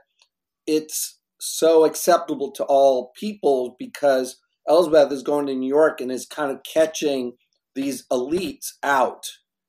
it's so acceptable to all people because Elsbeth is going to New York and is kind of catching these elites out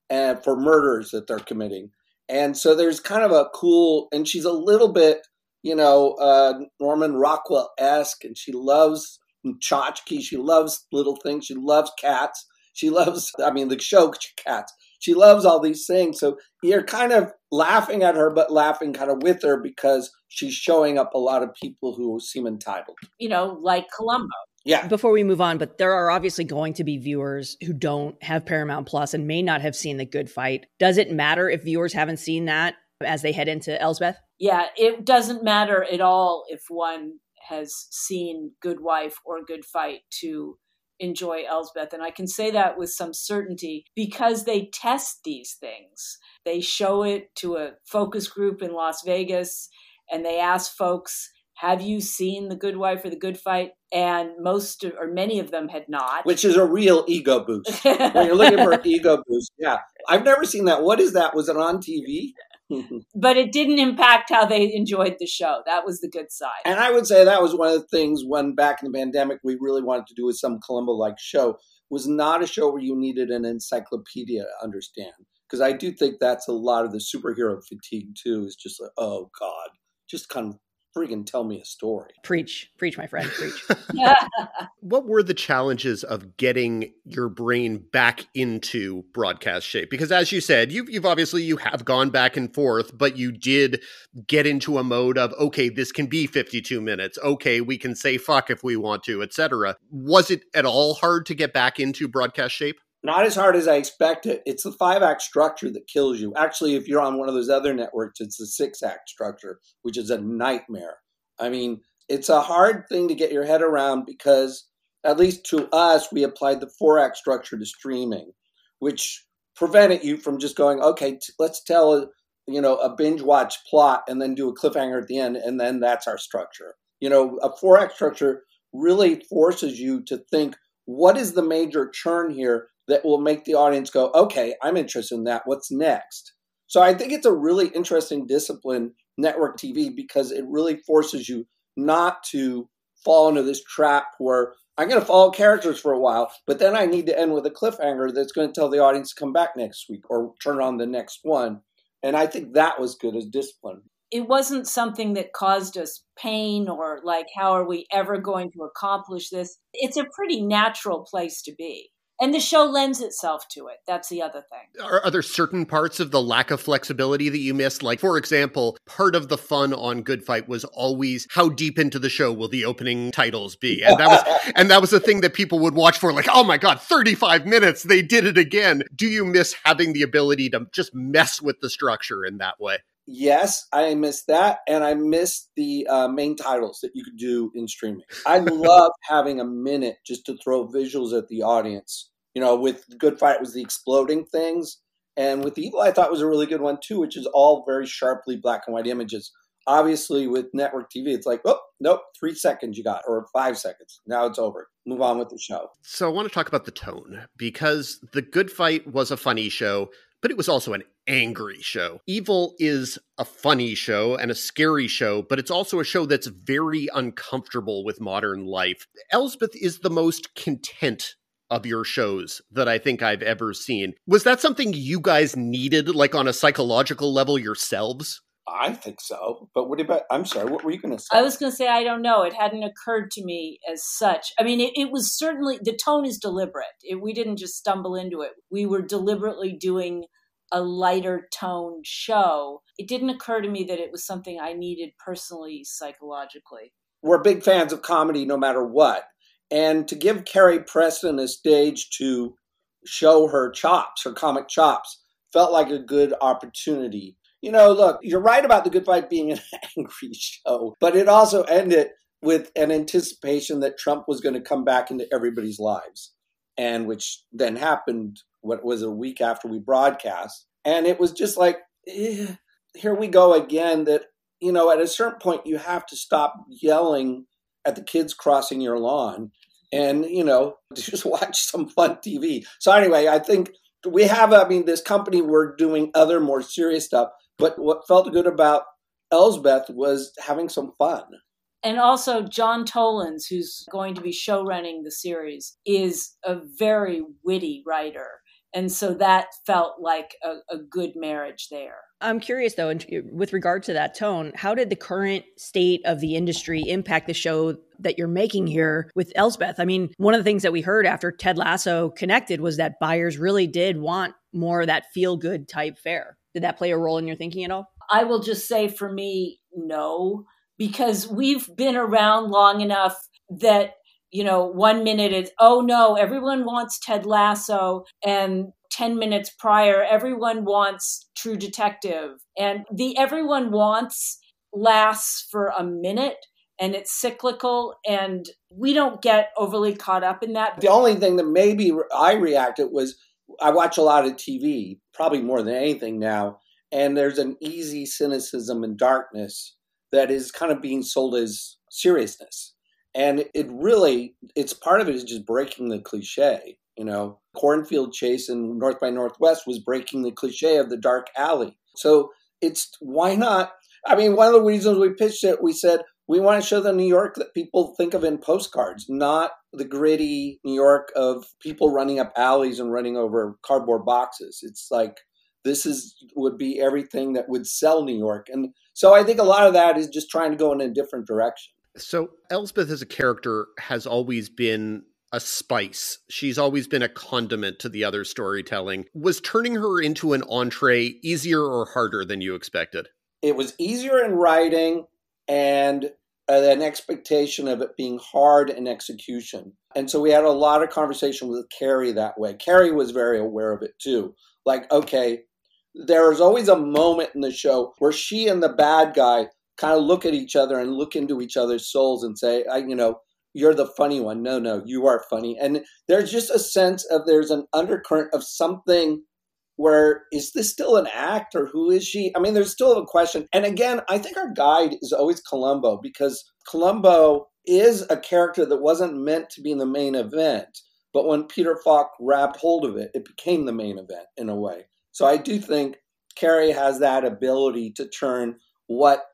and for murders that they're committing. And so there's kind of a cool, and she's a little bit, you know, uh, Norman Rockwell esque, and she loves tchotchke. She loves little things. She loves cats. She loves, I mean, the show cats. She loves all these things. So you're kind of laughing at her, but laughing kind of with her because she's showing up a lot of people who seem entitled. You know, like Columbo. Yeah. Before we move on, but there are obviously going to be viewers who don't have Paramount Plus and may not have seen The Good Fight. Does it matter if viewers haven't seen that as they head into Elsbeth? Yeah, it doesn't matter at all if one has seen Good Wife or Good Fight to enjoy Elsbeth. And I can say that with some certainty because they test these things. They show it to a focus group in Las Vegas and they ask folks, have you seen The Good Wife or The Good Fight? And most or many of them had not. Which is a real ego boost. when you're looking for an ego boost, yeah. I've never seen that. What is that? Was it on TV? but it didn't impact how they enjoyed the show. That was the good side. And I would say that was one of the things when back in the pandemic we really wanted to do with some Columbo like show was not a show where you needed an encyclopedia to understand. Because I do think that's a lot of the superhero fatigue too, is just like, oh God, just kind of friggin' tell me a story. Preach, preach, my friend, preach. what were the challenges of getting your brain back into broadcast shape? Because as you said, you've, you've obviously you have gone back and forth, but you did get into a mode of okay, this can be 52 minutes. Okay, we can say fuck if we want to, etc. Was it at all hard to get back into broadcast shape? Not as hard as I expected. It's the five act structure that kills you. Actually, if you're on one of those other networks, it's the six act structure, which is a nightmare. I mean, it's a hard thing to get your head around because, at least to us, we applied the four act structure to streaming, which prevented you from just going, okay, t- let's tell you know a binge watch plot and then do a cliffhanger at the end, and then that's our structure. You know, a four act structure really forces you to think, what is the major churn here that will make the audience go, okay, I'm interested in that. What's next? So I think it's a really interesting discipline, network TV, because it really forces you not to fall into this trap where I'm going to follow characters for a while, but then I need to end with a cliffhanger that's going to tell the audience to come back next week or turn on the next one. And I think that was good as discipline. It wasn't something that caused us pain or like, how are we ever going to accomplish this? It's a pretty natural place to be and the show lends itself to it. That's the other thing. Are, are, there certain parts of the lack of flexibility that you missed like for example part of the fun on good fight was always how deep into the show will the opening titles be? And that was and that was the thing that people would watch for like oh my god 35 minutes they did it again. Do you miss having the ability to just mess with the structure in that way yes, I miss that, and I miss the uh, main titles that you could do in streaming. I love having a minute just to throw visuals at the audience. You know, with Good Fight was the exploding things, and with Evil, I thought was a really good one too, which is all very sharply black and white images. Obviously, with network TV, it's like, oh, nope, three seconds you got, or five seconds. Now it's over. Move on with the show. So I want to talk about the tone because The Good Fight was a funny show but it was also an angry show. Evil is a funny show and a scary show, but it's also a show that's very uncomfortable with modern life. Elsbeth is the most content of your shows that I think I've ever seen. Was that something you guys needed, like on a psychological level yourselves? I think so. But what about, I'm sorry, what were you going to say? I was going to say, I don't know. It hadn't occurred to me as such. I mean, it, it was certainly, the tone is deliberate. It, we didn't just stumble into it. We were deliberately doing a lighter toned show. It didn't occur to me that it was something I needed personally, psychologically. We're big fans of comedy no matter what. And to give Carrie Preston a stage to show her chops, her comic chops, felt like a good opportunity you know, look, you're right about the good fight being an angry show, but it also ended with an anticipation that Trump was going to come back into everybody's lives, and which then happened. What was a week after we broadcast, and it was just like, eh, here we go again. That you know, at a certain point, you have to stop yelling at the kids crossing your lawn, and you know, just watch some fun TV. So anyway, I think we have. I mean, this company we're doing other more serious stuff, but what felt good about Elsbeth was having some fun and also John Tolins, who's going to be show running the series, is a very witty writer. And so that felt like a, a good marriage there. I'm curious though, with regard to that tone, how did the current state of the industry impact the show that you're making here with Elsbeth? I mean, one of the things that we heard after Ted Lasso connected was that buyers really did want more of that feel good type fare. Did that play a role in your thinking at all? I will just say for me, no because we've been around long enough that you know one minute is oh no everyone wants ted lasso and 10 minutes prior everyone wants true detective and the everyone wants lasts for a minute and it's cyclical and we don't get overly caught up in that the only thing that maybe i reacted was i watch a lot of tv probably more than anything now and there's an easy cynicism and darkness that is kind of being sold as seriousness. And it really, it's part of it is just breaking the cliche. You know, Cornfield Chase in North by Northwest was breaking the cliche of the dark alley. So it's why not? I mean, one of the reasons we pitched it, we said we want to show the New York that people think of in postcards, not the gritty New York of people running up alleys and running over cardboard boxes. It's like this is would be everything that would sell New York. And so I think a lot of that is just trying to go in a different direction. So Elsbeth as a character has always been a spice. She's always been a condiment to the other storytelling. Was turning her into an entree easier or harder than you expected? It was easier in writing and uh, an expectation of it being hard in execution. And so we had a lot of conversation with Carrie that way. Carrie was very aware of it too. Like, okay, there's always a moment in the show where she and the bad guy kind of look at each other and look into each other's souls and say, I, you know, you're the funny one. No, no, you are funny. And there's just a sense of there's an undercurrent of something where is this still an act or who is she? I mean, there's still a question. And again, I think our guide is always Columbo because Columbo is a character that wasn't meant to be in the main event. But when Peter Falk grabbed hold of it, it became the main event in a way. So I do think Carrie has that ability to turn what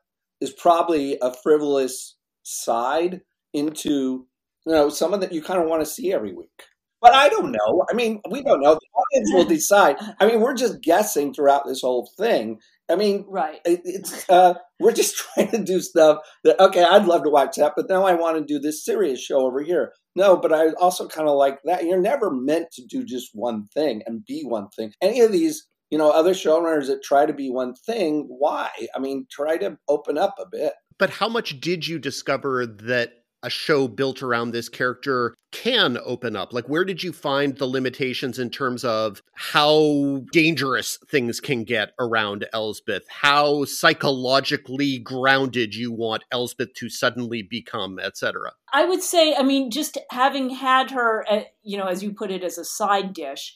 is probably a frivolous side into you know someone that you kind of want to see every week. But I don't know. I mean, we don't know. The audience will decide. I mean, we're just guessing throughout this whole thing. I mean, right? It, it's uh, we're just trying to do stuff that okay, I'd love to watch that, but now I want to do this serious show over here. No, but I also kind of like that. You're never meant to do just one thing and be one thing. Any of these you know, other showrunners that try to be one thing, why? I mean, try to open up a bit. But how much did you discover that a show built around this character can open up? Like, where did you find the limitations in terms of how dangerous things can get around Elsbeth? How psychologically grounded you want Elsbeth to suddenly become, etc.? I would say, I mean, just having had her, uh, you know, as you put it, as a side dish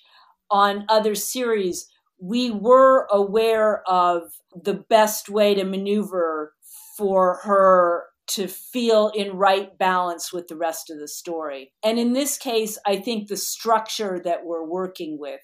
on other series we were aware of the best way to maneuver for her to feel in right balance with the rest of the story. And in this case, I think the structure that we're working with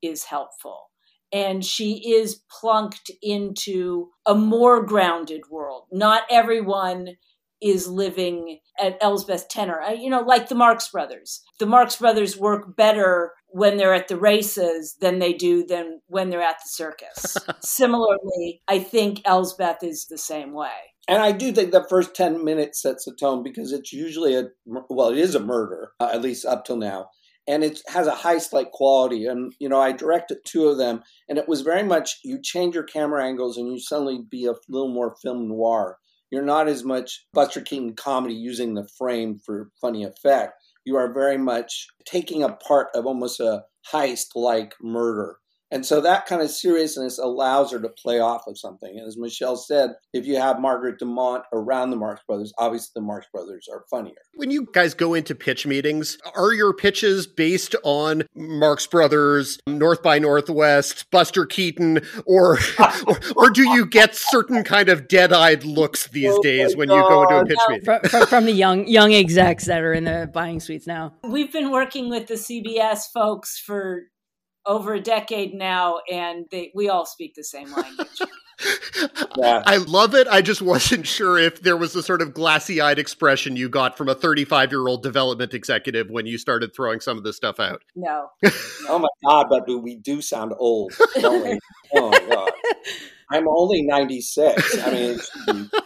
is helpful. And she is plunked into a more grounded world. Not everyone is living at Elsbeth tenor. You know, like the Marx Brothers. The Marx Brothers work better when they're at the races than they do than when they're at the circus. Similarly, I think Elsbeth is the same way. And I do think the first 10 minutes sets the tone because it's usually a, well, it is a murder, uh, at least up till now. And it has a heist like quality. And, you know, I directed two of them, and it was very much you change your camera angles and you suddenly be a little more film noir. You're not as much Buster Keaton comedy using the frame for funny effect you are very much taking a part of almost a heist like murder. And so that kind of seriousness allows her to play off of something. And as Michelle said, if you have Margaret Dumont around the Marx Brothers, obviously the Marx Brothers are funnier. When you guys go into pitch meetings, are your pitches based on Marx Brothers, North by Northwest, Buster Keaton, or or, or do you get certain kind of dead-eyed looks these Oh days my when you go into a pitch No. meeting? from, from, from the young young execs that are in the buying suites now. We've been working with the CBS folks for over a decade now, and they, we all speak the same language. Yeah. I love it. I just wasn't sure if there was a sort of glassy-eyed expression you got from a 35-year-old development executive when you started throwing some of this stuff out. no. Oh my God, but we do sound old, don't we? Oh God. I'm only 96. I mean, it should be-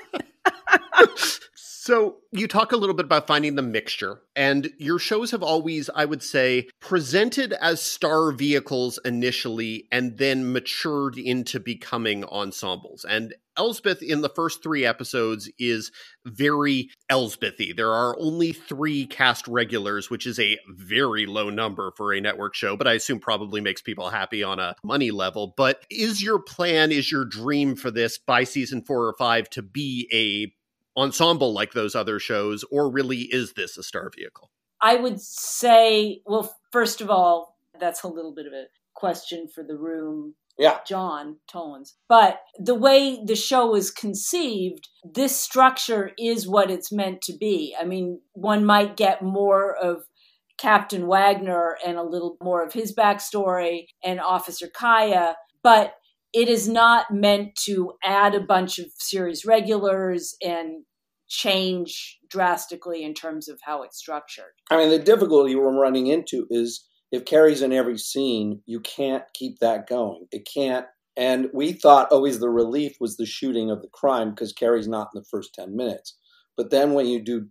So you talk a little bit about finding the mixture, and your shows have always, I would say, presented as star vehicles initially, and then matured into becoming ensembles. And Elsbeth in the first three episodes is very Elsbethy. There are only three cast regulars, which is a very low number for a network show, but I assume probably makes people happy on a money level. But is your plan, is your dream for this by season four or five to be a ensemble like those other shows, or really is this a star vehicle? I would say, well, first of all, that's a little bit of a question for the room, yeah. John Tolins. But the way the show is conceived, this structure is what it's meant to be. I mean, one might get more of Captain Wagner and a little more of his backstory and Officer Kaya, but it is not meant to add a bunch of series regulars and change drastically in terms of how it's structured. I mean, the difficulty we're running into is if Carrie's in every scene, you can't keep that going. It can't. And we thought always the relief was the shooting of the crime because Carrie's not in the first 10 minutes. But then when you do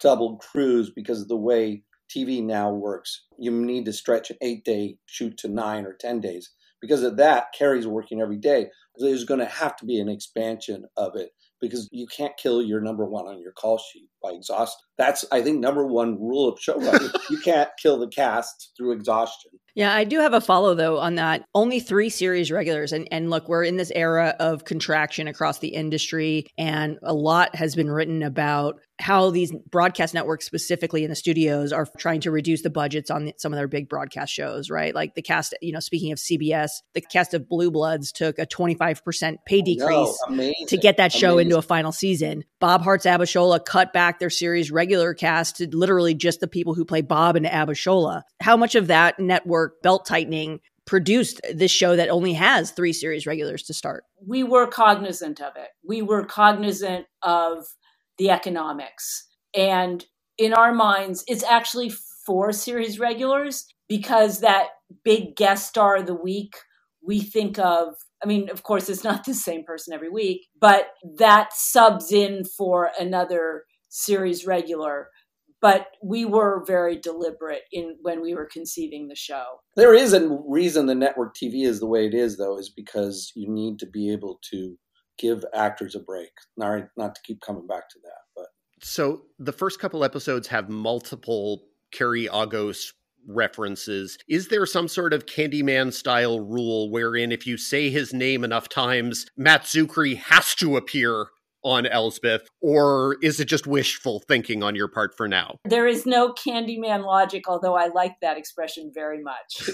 double crews because of the way TV now works, you need to stretch an eight day shoot to nine or 10 days. Because of that, Carrie's working every day. There's going to have to be an expansion of it because you can't kill your number one on your call sheet by exhaustion. That's, I think, number one rule of showrunning. you can't kill the cast through exhaustion. Yeah, I do have a follow though on that. Only three series regulars, and and look, we're in this era of contraction across the industry, and a lot has been written about how these broadcast networks, specifically in the studios, are trying to reduce the budgets on the, some of their big broadcast shows. Right, like the cast. You know, speaking of CBS, the cast of Blue Bloods took a twenty five percent pay decrease. No, to get that show Amazing. into a final season. Bob Hearts Abishola cut back their series regular cast to literally just the people who play Bob and Abishola. How much of that network belt tightening produced this show that only has three series regulars to start? we were cognizant of it. We were cognizant of the economics. And in our minds, it's actually four series regulars because that big guest star of the week we think of, I mean, of course, it's not the same person every week, but that subs in for another series regular. But we were very deliberate in when we were conceiving the show. There is a reason the network TV is the way it is, though, is because you need to be able to give actors a break. Not, not to keep coming back to that, but So the first couple episodes have multiple Cary Agos references. Is there some sort of Candyman style rule wherein if you say his name enough times, Matt Czuchry has to appear on Elsbeth, or is it just wishful thinking on your part for now? There is no Candyman logic, although I like that expression very much.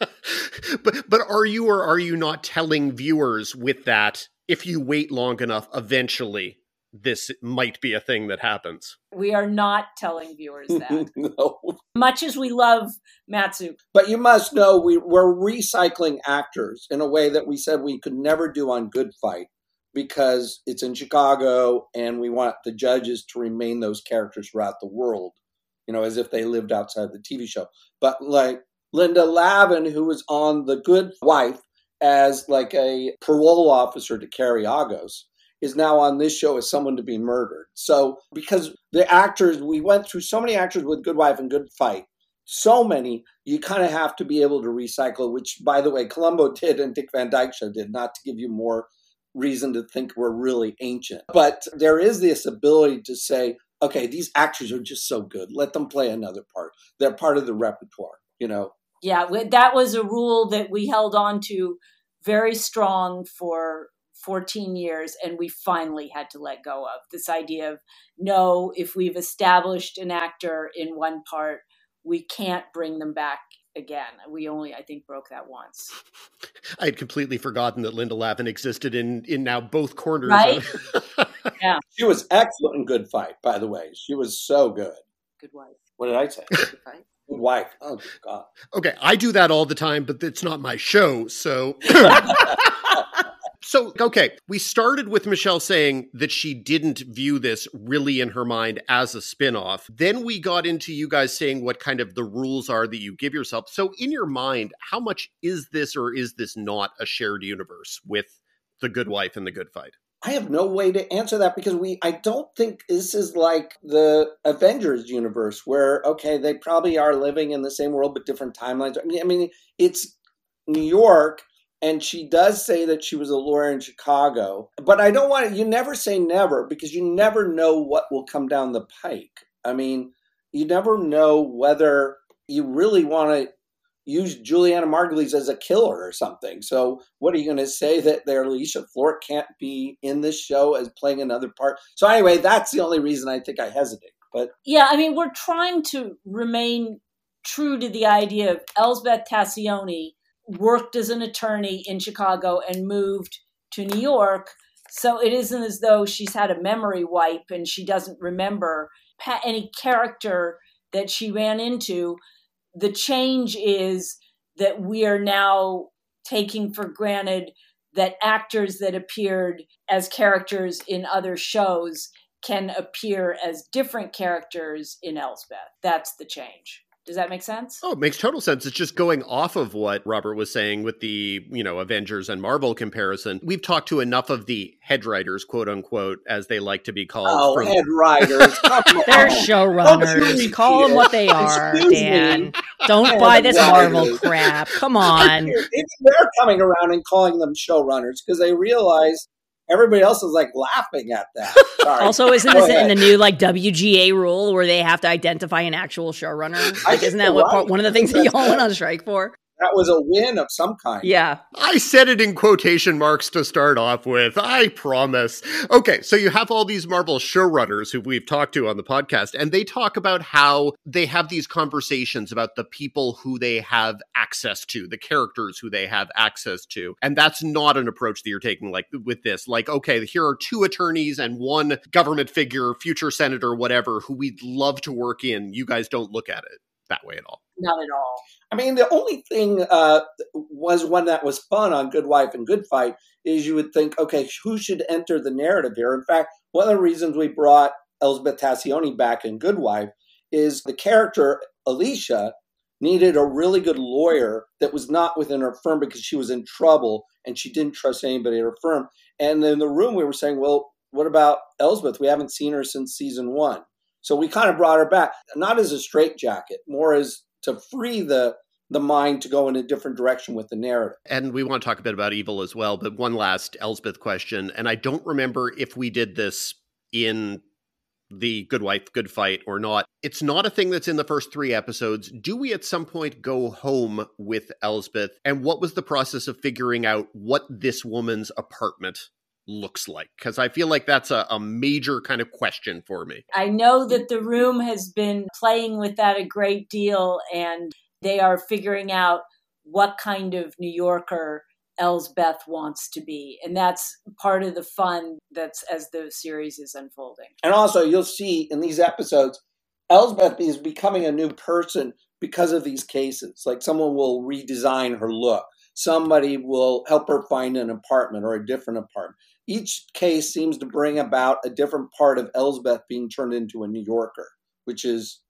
but but are you or are you not telling viewers with that if you wait long enough eventually this might be a thing that happens? We are not telling viewers that. no. Much as we love Matsu, But you must know we, we're recycling actors in a way that we said we could never do on Good Fight because it's in Chicago and we want the judges to remain those characters throughout the world, you know, as if they lived outside the TV show. But like Linda Lavin, who was on The Good Wife as like a parole officer to Cary Agos, is now on this show as someone to be murdered. So because the actors, we went through so many actors with Good Wife and Good Fight so many, you kind of have to be able to recycle, which, by the way, Columbo did and Dick Van Dyke Show did, not to give you more reason to think we're really ancient. But there is this ability to say, okay, these actors are just so good. Let them play another part. They're part of the repertoire, you know? Yeah, that was a rule that we held on to very strong for 14 years and we finally had to let go of this idea of no if we've established an actor in one part we can't bring them back again we only i think broke that once. I had completely forgotten that linda lavin existed in in now both corners right? Yeah. She was excellent in good fight by the way. She was so good. Good wife. What did i say? Good fight. Good wife. Oh god. Okay i do that all the time but it's not my show so So, okay, we started with Michelle saying that she didn't view this really in her mind as a spin-off. Then we got into you guys saying what kind of the rules are that you give yourself. So, in your mind, how much is this or is this not a shared universe with The Good Wife and The Good Fight? I have no way to answer that because we I don't think this is like the Avengers universe where okay, they probably are living in the same world but different timelines. I mean, I mean it's New York and she does say that she was a lawyer in Chicago. But I don't want to, you never say never because you never know what will come down the pike. I mean, you never know whether you really want to use Julianna Margulies as a killer or something. So, what are you going to say that their Alicia Florrick can't be in this show as playing another part? So, anyway, that's the only reason I think I hesitate. But yeah, I mean, we're trying to remain true to the idea of Elsbeth Tascioni worked as an attorney in Chicago and moved to New York. So it isn't as though she's had a memory wipe and she doesn't remember any character that she ran into. The change is that we are now taking for granted that actors that appeared as characters in other shows can appear as different characters in Elsbeth. That's the change. Does that make sense? Oh, it makes total sense. It's just going off of what Robert was saying with the, you know, Avengers and Marvel comparison. We've talked to enough of the head writers, quote unquote, as they like to be called. Oh, from- head writers. They're showrunners. Call them what they are, Excuse Dan. Me. Don't head buy this writers. Marvel crap. Come on. They're coming around and calling them showrunners because they realize everybody else is like laughing at that. Sorry. also, isn't this in the new like WGA rule where they have to identify an actual showrunner? Like, isn't that what part, one of the things that y'all went on strike for? That was a win of some kind. Yeah. I said it in quotation marks to start off with. I promise. Okay, so you have all these Marvel showrunners who we've talked to on the podcast, and they talk about how they have these conversations about the people who they have access to, the characters who they have access to. And that's not an approach that you're taking like with this. Like, okay, here are two attorneys and one government figure, future senator, whatever, who we'd love to work in. You guys don't look at it that way at all. Not at all. I mean, the only thing uh, was one that was fun on Good Wife and Good Fight is you would think, okay, who should enter the narrative here? In fact, one of the reasons we brought Elizabeth Tascioni back in Good Wife is the character Alicia needed a really good lawyer that was not within her firm because she was in trouble and she didn't trust anybody at her firm. And in the room, we were saying, well, what about Elizabeth? We haven't seen her since season one. So we kind of brought her back, not as a straitjacket, more as to free the the mind to go in a different direction with the narrative. And we want to talk a bit about evil as well, but one last Elsbeth question, and I don't remember if we did this in the Good Wife, Good Fight or not. It's not a thing that's in the first three episodes. Do we at some point go home with Elsbeth? And what was the process of figuring out what this woman's apartment looks like? Because I feel like that's a, a major kind of question for me. I know that the room has been playing with that a great deal, and they are figuring out what kind of New Yorker Elsbeth wants to be. And that's part of the fun that's as the series is unfolding. And also, you'll see in these episodes, Elsbeth is becoming a new person because of these cases. Like someone will redesign her look, somebody will help her find an apartment or a different apartment. Each case seems to bring about a different part of Elsbeth being turned into a New Yorker, which is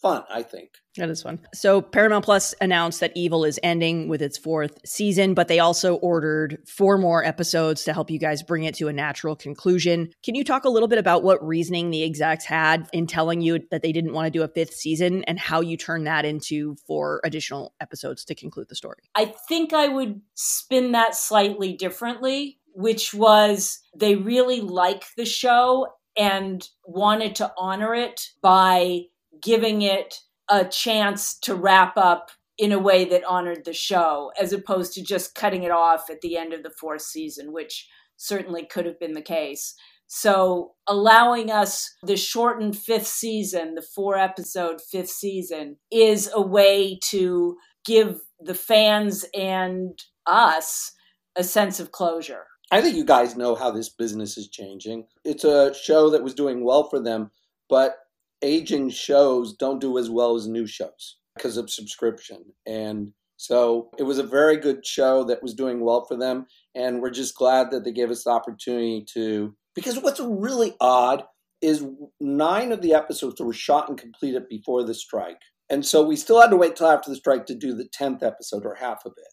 fun, I think. That is fun. So Paramount Plus announced that Evil is ending with its fourth season, but they also ordered four more episodes to help you guys bring it to a natural conclusion. Can you talk a little bit about what reasoning the execs had in telling you that they didn't want to do a fifth season and how you turn that into four additional episodes to conclude the story? I think I would spin that slightly differently, which was they really like the show and wanted to honor it by giving it a chance to wrap up in a way that honored the show, as opposed to just cutting it off at the end of the fourth season, which certainly could have been the case. So, allowing us the shortened fifth season, the four episode fifth season, is a way to give the fans and us a sense of closure. I think you guys know how this business is changing. It's a show that was doing well for them, but aging shows don't do as well as new shows because of subscription. And so it was a very good show that was doing well for them. And we're just glad that they gave us the opportunity to. Because what's really odd is nine of the episodes were shot and completed before the strike. And so we still had to wait till after the strike to do the 10th episode or half of it.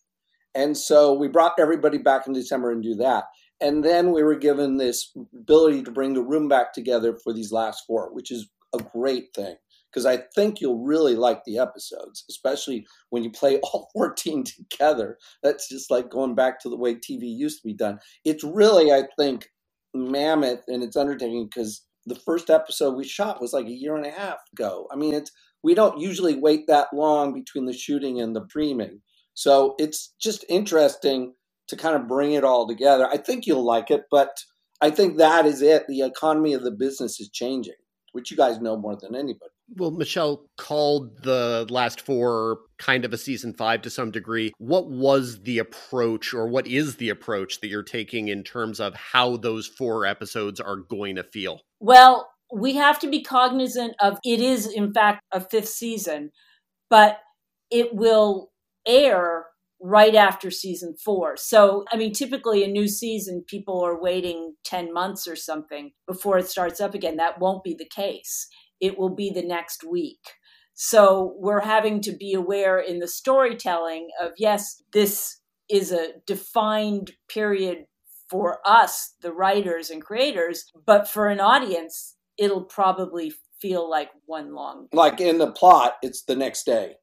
And so we brought everybody back in December and do that. And then we were given this ability to bring the room back together for these last four, which is a great thing because I think you'll really like the episodes, especially when you play all 14 together. That's just like going back to the way TV used to be done. It's really, I think, mammoth in its undertaking because the first episode we shot was like a year and a half ago. I mean, it's we don't usually wait that long between the shooting and the streaming. So it's just interesting to kind of bring it all together. I think you'll like it, but I think that is it. The economy of the business is changing, which you guys know more than anybody. Well, Michelle called the last four kind of a season five to some degree. What was the approach, or what is the approach that you're taking in terms of how those four episodes are going to feel? Well, we have to be cognizant of it is, in fact, a fifth season, but it will air right after season four. So, I mean, typically a new season, people are waiting 10 months or something before it starts up again. That won't be the case. It will be the next week. So, we're having to be aware in the storytelling of yes, this is a defined period for us, the writers and creators, but for an audience, it'll probably feel like one long. Like in the plot, it's the next day,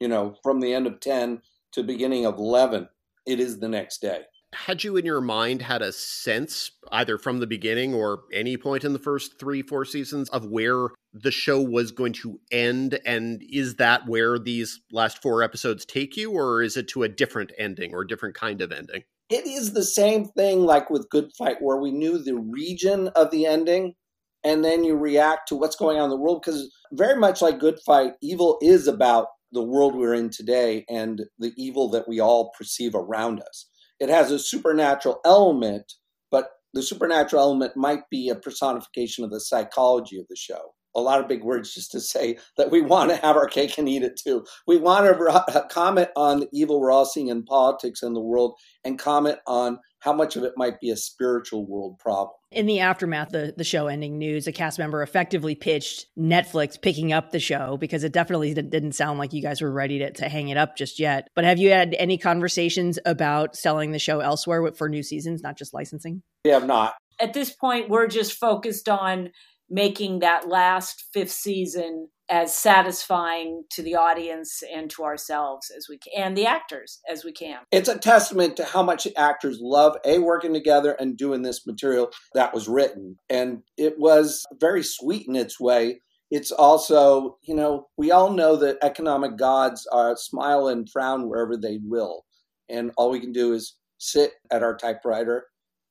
you know, from the end of 10 to beginning of 11, it is the next day. Had you in your mind had a sense, either from the beginning or any point in the first three, four seasons, of where the show was going to end? And is that where these last four episodes take you, or is it to a different ending or a different kind of ending? It is the same thing like with Good Fight, where we knew the region of the ending, and then you react to what's going on in the world. Because very much like Good Fight, evil is about the world we're in today and the evil that we all perceive around us. It has a supernatural element, but the supernatural element might be a personification of the psychology of the show. A lot of big words just to say that we want to have our cake and eat it too. We want to comment on the evil we're all seeing in politics and the world and comment on how much of it might be a spiritual world problem. In the aftermath of the, the show ending news, a cast member effectively pitched Netflix picking up the show because it definitely didn't sound like you guys were ready to, to hang it up just yet. But have you had any conversations about selling the show elsewhere for new seasons, not just licensing? We have not. At this point, we're just focused on making that last fifth season as satisfying to the audience and to ourselves as we can, and the actors as we can. It's a testament to how much actors love a working together and doing this material that was written, and it was very sweet in its way. It's also, you know, we all know that economic gods are smile and frown wherever they will, and all we can do is sit at our typewriter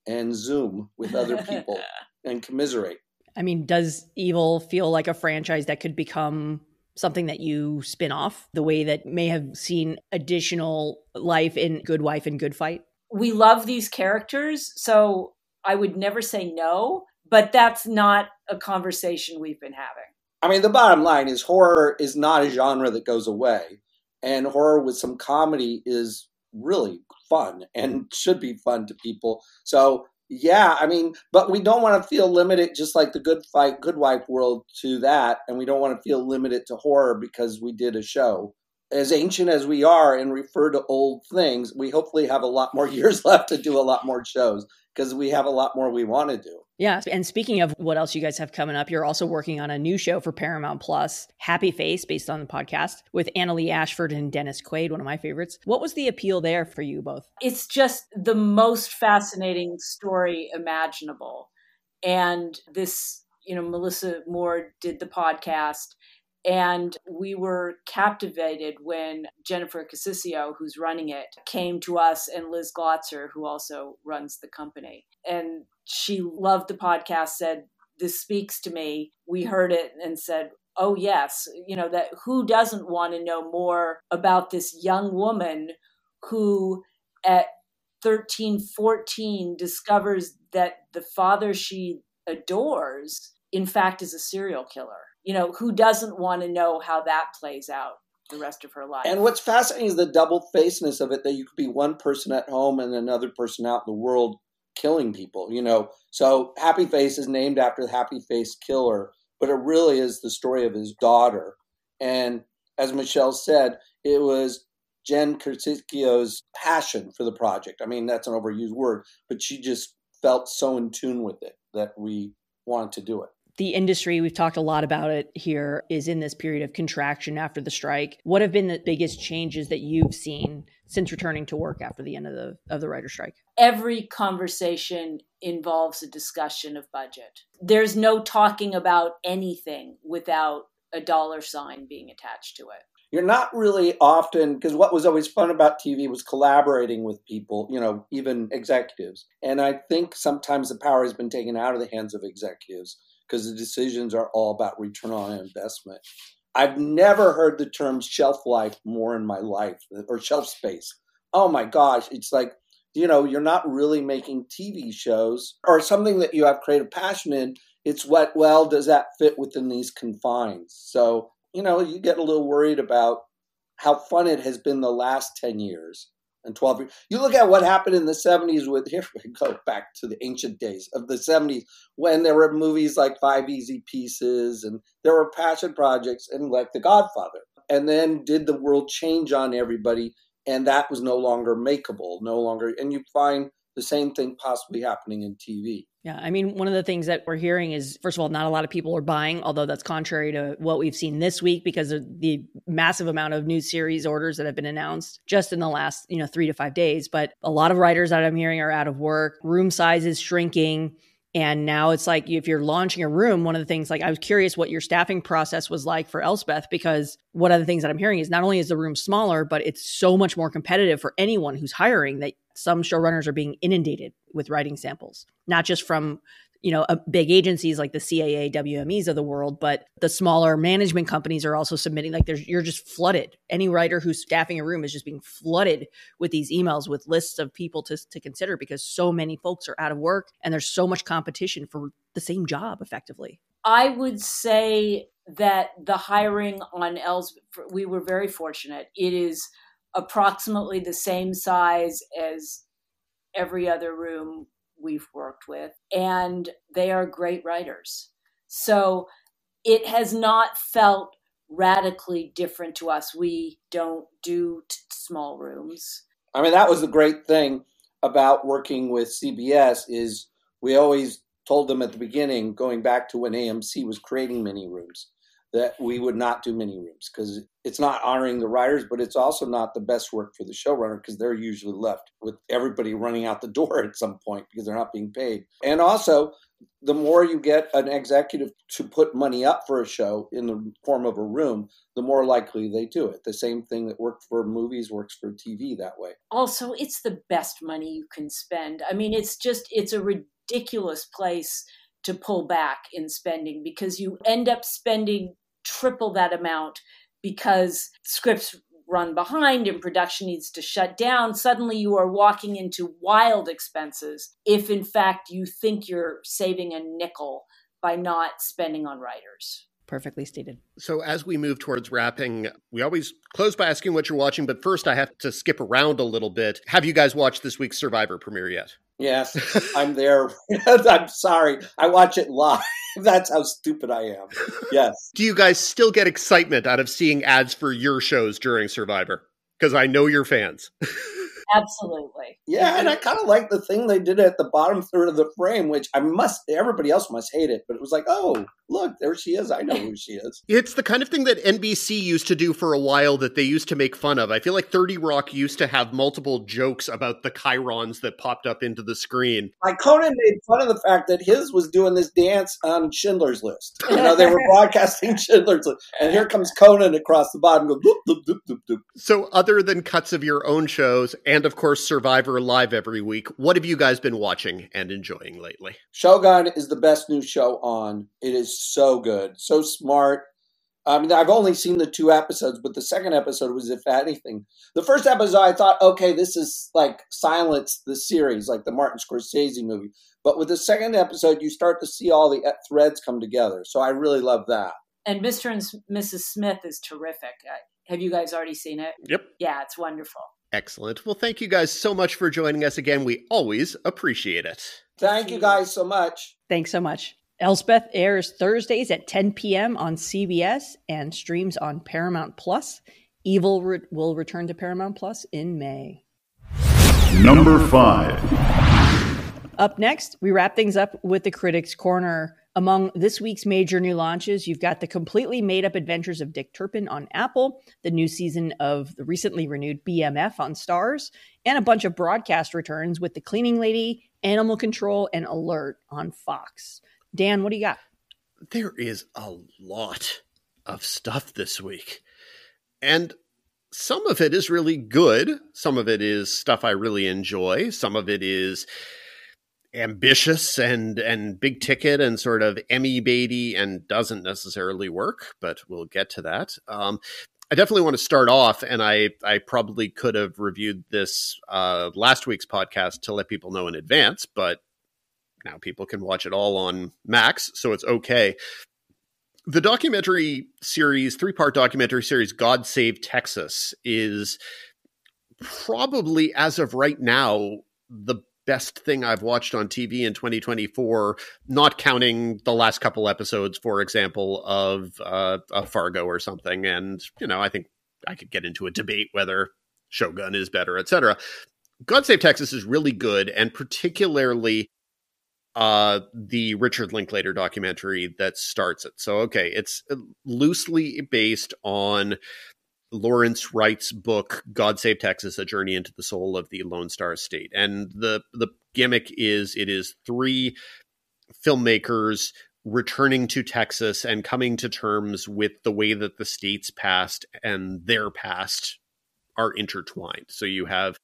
and Zoom with other people and commiserate. I mean, does Evil feel like a franchise that could become something that you spin off the way that may have seen additional life in Good Wife and Good Fight? We love these characters, so I would never say no, but that's not a conversation we've been having. I mean, the bottom line is horror is not a genre that goes away, and horror with some comedy is really fun and should be fun to people. So yeah, I mean, but we don't want to feel limited, just like the Good Fight, Good Wife world, to that, and we don't want to feel limited to horror because we did a show. As ancient as we are and refer to old things, we hopefully have a lot more years left to do a lot more shows because we have a lot more we want to do. Yeah. And speaking of what else you guys have coming up, you're also working on a new show for Paramount Plus, Happy Face, based on the podcast with Annaleigh Ashford and Dennis Quaid, one of my favorites. What was the appeal there for you both? It's just the most fascinating story imaginable. And this, you know, Melissa Moore did the podcast And we were captivated when Jennifer Cacicio, who's running it, came to us and Liz Glotzer, who also runs the company. And she loved the podcast, said, This speaks to me. We heard it and said, Oh, yes. You know, that who doesn't want to know more about this young woman who at 13, 14 discovers that the father she adores, in fact, is a serial killer. You know, who doesn't want to know how that plays out the rest of her life? And what's fascinating is the double facedness of it that you could be one person at home and another person out in the world killing people, you know. So Happy Face is named after the Happy Face killer, but it really is the story of his daughter. And as Michelle said, it was Jen Cacicio's passion for the project. I mean, that's an overused word, but she just felt so in tune with it that we wanted to do it. The industry, we've talked a lot about it here, is in this period of contraction after the strike. What have been the biggest changes that you've seen since returning to work after the end of the of the writer strike? Every conversation involves a discussion of budget. There's no talking about anything without a dollar sign being attached to it you're not really often because what was always fun about TV was collaborating with people, you know, even executives. And I think sometimes the power has been taken out of the hands of executives because the decisions are all about return on investment. I've never heard the term shelf life more in my life or shelf space. Oh my gosh, it's like you know, you're not really making TV shows or something that you have creative passion in. It's what, well, does that fit within these confines? So you know, you get a little worried about how fun it has been the last 10 years and 12 years. You look at what happened in the 70s with, here we go back to the ancient days of the 70s when there were movies like Five Easy Pieces and there were passion projects and like The Godfather. And then did the world change on everybody? And that was no longer makeable, no longer. And you find the same thing possibly happening in TV. Yeah, I mean, one of the things that we're hearing is, first of all, not a lot of people are buying, although that's contrary to what we've seen this week because of the massive amount of new series orders that have been announced just in the last, you know, three to five days. But a lot of writers that I'm hearing are out of work. Room size is shrinking. And now it's like if you're launching a room, one of the things like I was curious what your staffing process was like for Elsbeth, because one of the things that I'm hearing is not only is the room smaller, but it's so much more competitive for anyone who's hiring that some showrunners are being inundated with writing samples, not just from you know, big agencies like the CAA, WMEs of the world, but the smaller management companies are also submitting. Like, there's you're just flooded. Any writer who's staffing a room is just being flooded with these emails with lists of people to to consider because so many folks are out of work and there's so much competition for the same job, effectively. I would say that the hiring on Els, we were very fortunate. It is approximately the same size as every other room we've worked with, and they are great writers. So it has not felt radically different to us. We don't do t- small rooms. I mean, that was the great thing about working with CBS is we always told them at the beginning, going back to when AMC was creating mini rooms, that we would not do mini rooms because it's not honoring the writers, but it's also not the best work for the showrunner because they're usually left with everybody running out the door at some point because they're not being paid. And also, the more you get an executive to put money up for a show in the form of a room, the more likely they do it. The same thing that worked for movies works for TV that way. Also, it's the best money you can spend. I mean, it's just, it's a ridiculous place to pull back in spending because you end up spending triple that amount because scripts run behind and production needs to shut down, suddenly you are walking into wild expenses if, in fact, you think you're saving a nickel by not spending on writers. Perfectly stated. So, as we move towards wrapping, we always close by asking what you're watching, but first I have to skip around a little bit. Have you guys watched this week's Survivor premiere yet? Yes, I'm there. I'm sorry. I watch it live. That's how stupid I am. Yes. Do you guys still get excitement out of seeing ads for your shows during Survivor? Because I know you're fans. Absolutely. Yeah, and I mm-hmm. kind of like the thing they did at the bottom third of the frame, which I must, everybody else must hate it, but it was like, oh, look, there she is. I know who she is. It's the kind of thing that NBC used to do for a while that they used to make fun of. I feel like 30 Rock used to have multiple jokes about the chyrons that popped up into the screen. Like Conan made fun of the fact that his was doing this dance on Schindler's List. You know, they were broadcasting Schindler's List. And here comes Conan across the bottom, go, doop, doop, doop, doop, doop. So, other than cuts of your own shows and, of course, Survivor live every week, what have you guys been watching and enjoying lately? Shogun is the best new show on. It is so good, so smart. I mean, I've only seen the two episodes, but the second episode was, if anything, the first episode I thought, okay, this is like Silence, the series, like the Martin Scorsese movie. But with the second episode, you start to see all the uh, threads come together. So I really love that. And Mr. and Mrs. Smith is terrific. Uh, have you guys already seen it? Yep. Yeah, it's wonderful. Excellent. Well, thank you guys so much for joining us again. We always appreciate it. Thank you guys so much. Thanks so much. Elsbeth airs Thursdays at 10 p.m. on CBS and streams on Paramount Plus. Evil re- will return to Paramount Plus in May. Number five. Up next, we wrap things up with the Critics Corner. Among this week's major new launches, you've got the completely made up adventures of Dick Turpin on Apple, the new season of the recently renewed BMF on Starz, and a bunch of broadcast returns with The Cleaning Lady, Animal Control, and Alert on Fox. Dan, what do you got? There is a lot of stuff this week. And some of it is really good. Some of it is stuff I really enjoy. Some of it is ambitious and and big ticket and sort of Emmy baity and doesn't necessarily work, but we'll get to that. Um, I definitely want to start off, and I I probably could have reviewed this uh, last week's podcast to let people know in advance, but now people can watch it all on Max, so it's okay. The documentary series, three part documentary series, God Save Texas, is probably, as of right now, the best thing I've watched on TV in 2024, not counting the last couple episodes, for example, of, uh, of Fargo or something. And, you know, I think I could get into a debate whether Shogun is better, etc. God Save Texas is really good, and particularly uh, the Richard Linklater documentary that starts it. So, okay, it's loosely based on Lawrence Wright's book "God Save Texas: A Journey into the Soul of the Lone Star State," and the the gimmick is it is three filmmakers returning to Texas and coming to terms with the way that the state's past and their past are intertwined. So you have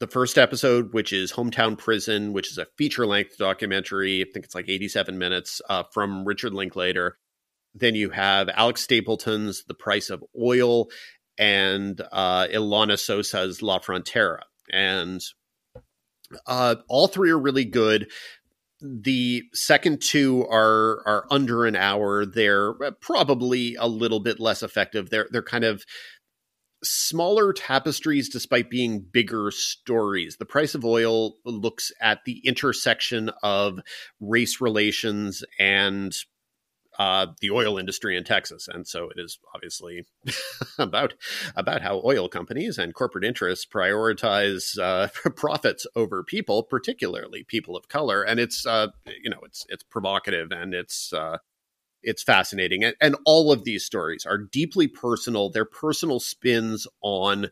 the first episode, which is Hometown Prison, which is a feature length documentary. I think it's like 87 minutes uh, from Richard Linklater. Then you have Alex Stapleton's The Price of Oil and uh, Iliana Sosa's La Frontera. And uh, all three are really good. The second two are are under an hour. They're probably a little bit less effective. They're they're kind of smaller tapestries despite being bigger stories. The Price of Oil looks at the intersection of race relations and uh, the oil industry in Texas, and so it is obviously about about how oil companies and corporate interests prioritize uh, profits over people, particularly people of color. And it's uh, you know it's it's provocative and it's uh, it's fascinating. And, and all of these stories are deeply personal. They're personal spins on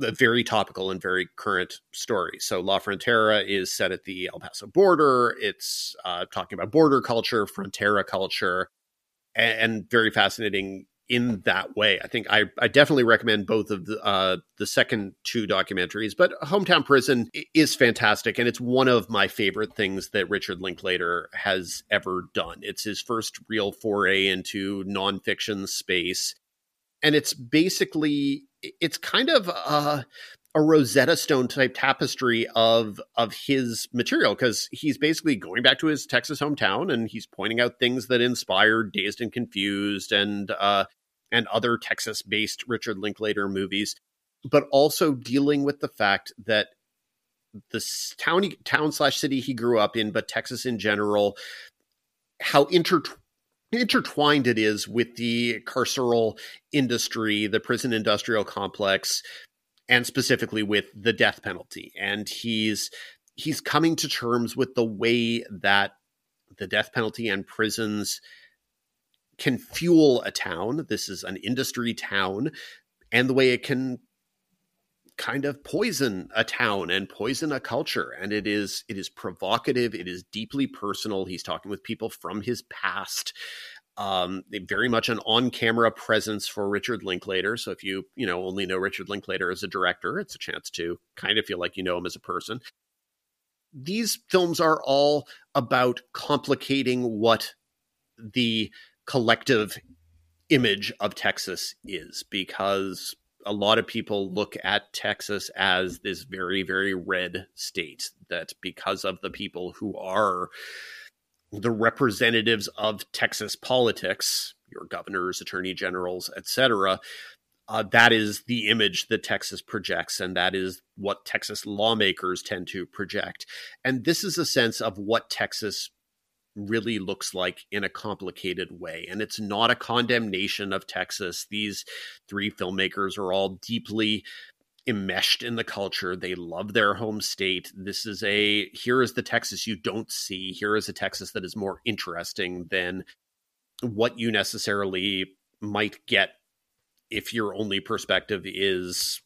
the very topical and very current story. So La Frontera is set at the El Paso border. It's uh, talking about border culture, frontera culture, and, and, very fascinating in that way. I think I, I definitely recommend both of the uh, the second two documentaries, but Hometown Prison is fantastic, and it's one of my favorite things that Richard Linklater has ever done. It's his first real foray into nonfiction space, and it's basically it's kind of a, a Rosetta Stone type tapestry of of his material because he's basically going back to his Texas hometown and he's pointing out things that inspired Dazed and Confused and uh, and other Texas based Richard Linklater movies, but also dealing with the fact that the town town slash city he grew up in, but Texas in general, how inter- intertwined it is with the carceral industry, the prison industrial complex, and specifically with the death penalty. And he's he's coming to terms with the way that the death penalty and prisons can fuel a town. This is an industry town, and the way it can kind of poison a town and poison a culture and it is it is provocative it is deeply personal he's talking with people from his past um, very much an on-camera presence for Richard Linklater. So if you you know only know Richard Linklater as a director, it's a chance to kind of feel like you know him as a person. These films are all about complicating what the collective image of Texas is because a lot of people look at Texas as this very, very red state that because of the people who are the representatives of Texas politics, your governors, attorney generals, etc., uh, that is the image that Texas projects, and that is what Texas lawmakers tend to project. And this is a sense of what Texas really looks like in a complicated way. And it's not a condemnation of Texas. These three filmmakers are all deeply enmeshed in the culture. They love their home state. This is a here is the Texas you don't see. Here is a Texas that is more interesting than what you necessarily might get if your only perspective is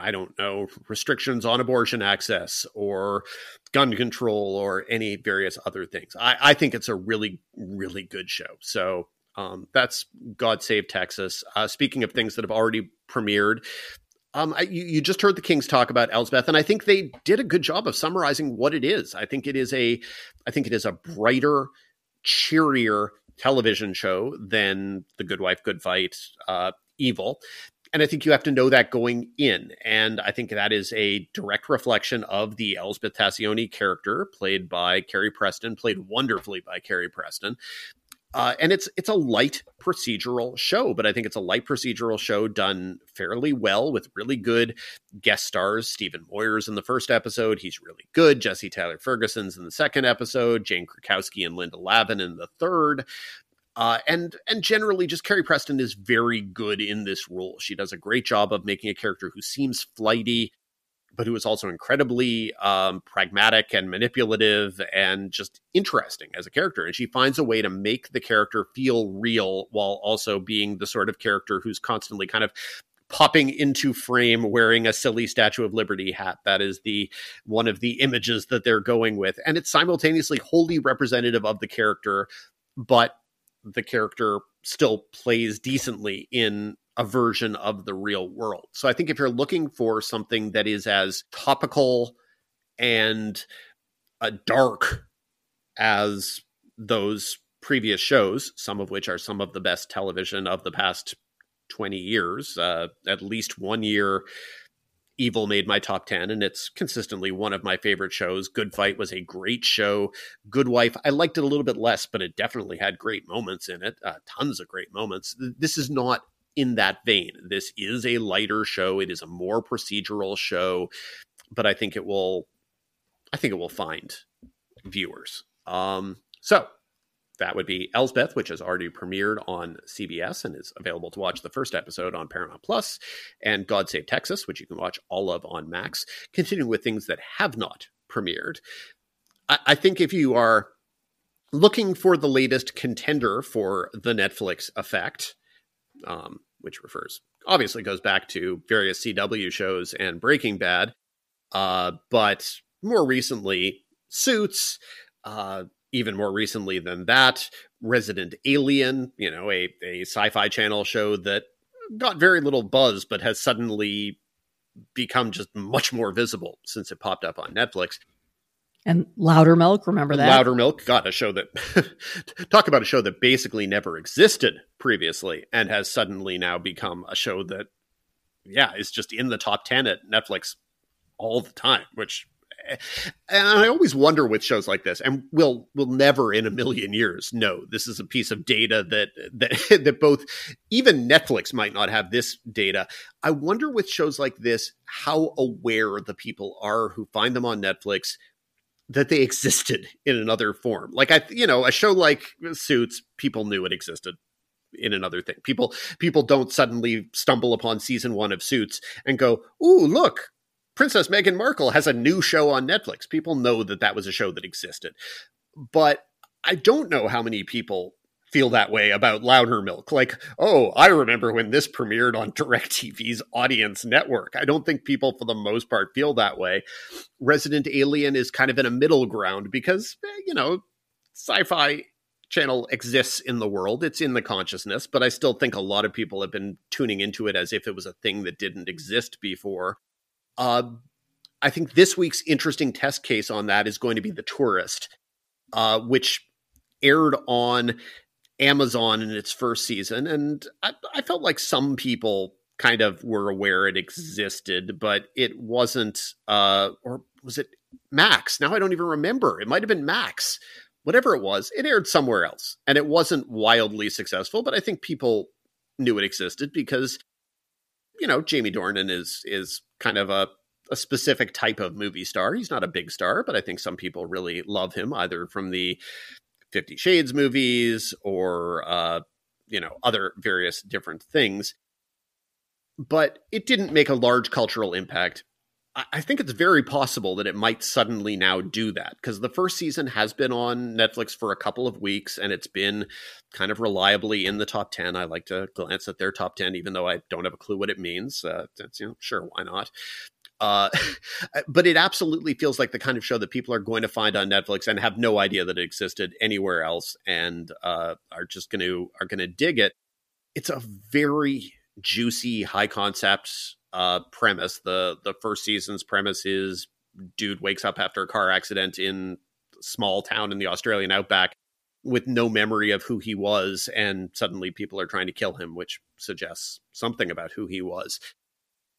I don't know, restrictions on abortion access or gun control or any various other things. I, I think it's a really, really good show. So um, that's God Save Texas. Uh, speaking of things that have already premiered, um, I, you, you, just heard the Kings talk about Elsbeth, and I think they did a good job of summarizing what it is. I think it is a, I think it is a brighter, cheerier television show than The Good Wife, Good Fight, uh, Evil and I think you have to know that going in. And I think that is a direct reflection of the Elsbeth Tascioni character, played by Carrie Preston, played wonderfully by Carrie Preston. Uh, and it's it's a light procedural show, but I think it's a light procedural show done fairly well with really good guest stars. Stephen Moyer's in the first episode; he's really good. Jesse Tyler Ferguson's in the second episode. Jane Krakowski and Linda Lavin in the third. Uh, and and generally, just Carrie Preston is very good in this role. She does a great job of making a character who seems flighty, but who is also incredibly um, pragmatic and manipulative and just interesting as a character. And she finds a way to make the character feel real while also being the sort of character who's constantly kind of popping into frame wearing a silly statue of liberty hat that is the one of the images that they're going with and it's simultaneously wholly representative of the character but the character still plays decently in a version of the real world. So I think if you're looking for something that is as topical and uh, dark as those previous shows, some of which are some of the best television of the past 20 years, uh, at least one year Evil made my top 10, and it's consistently one of my favorite shows. Good Fight was a great show. Good Wife, I liked it a little bit less, but it definitely had great moments in it, uh, tons of great moments. This is not in that vein. This is a lighter show, it is a more procedural show, but I think it will. I think it will find viewers. Um, so that would be Elsbeth, which has already premiered on CBS and is available to watch the first episode on Paramount Plus, and God Save Texas, which you can watch all of on Max. Continuing with things that have not premiered, I, I think if you are looking for the latest contender for the Netflix effect, um, which refers obviously goes back to various CW shows and Breaking Bad, uh, but more recently, Suits. Uh, even more recently than that, Resident Alien, you know, a, a sci fi channel show that got very little buzz, but has suddenly become just much more visible since it popped up on Netflix. And Loudermilk, remember that? Loudermilk got a show that talk about a show that basically never existed previously and has suddenly now become a show that yeah, is just in the top 10 at Netflix all the time, which and I always wonder with shows like this, and we'll we'll never in a million years know this is a piece of data that that that both even Netflix might not have this data. I wonder with shows like this how aware the people are who find them on Netflix that they existed in another form. Like I, you know, a show like Suits, people knew it existed in another thing. People people don't suddenly stumble upon season one of Suits and go, "Ooh, look, Princess Meghan Markle has a new show on Netflix." People know that that was a show that existed, but I don't know how many people feel that way about Loudermilk. Like, oh, I remember when this premiered on DirecTV's audience network. I don't think people, for the most part, feel that way. Resident Alien is kind of in a middle ground because, eh, you know, sci fi channel exists in the world. It's in the consciousness, but I still think a lot of people have been tuning into it as if it was a thing that didn't exist before. Uh, I think this week's interesting test case on that is going to be The Tourist, uh, which aired on Amazon in its first season, and I, I, felt like some people kind of were aware it existed, but it wasn't. Uh, or was it Max? Now I don't even remember. It might have been Max. Whatever it was, it aired somewhere else, and it wasn't wildly successful. But I think people knew it existed because, you know, Jamie Dornan is is kind of a a specific type of movie star. He's not a big star, but I think some people really love him either from the Fifty Shades movies or uh, you know other various different things. But it didn't make a large cultural impact. I think it's very possible that it might suddenly now do that because the first season has been on Netflix for a couple of weeks and it's been kind of reliably in the top 10. I like to glance at their top 10, even though I don't have a clue what it means. Uh, you know, sure, why not? Uh, but it absolutely feels like the kind of show that people are going to find on Netflix and have no idea that it existed anywhere else, and uh, are just going to are going to dig it. It's a very juicy, high concept uh, premise. the The first season's premise is dude wakes up after a car accident in small town in the Australian outback with no memory of who he was, and suddenly people are trying to kill him, which suggests something about who he was.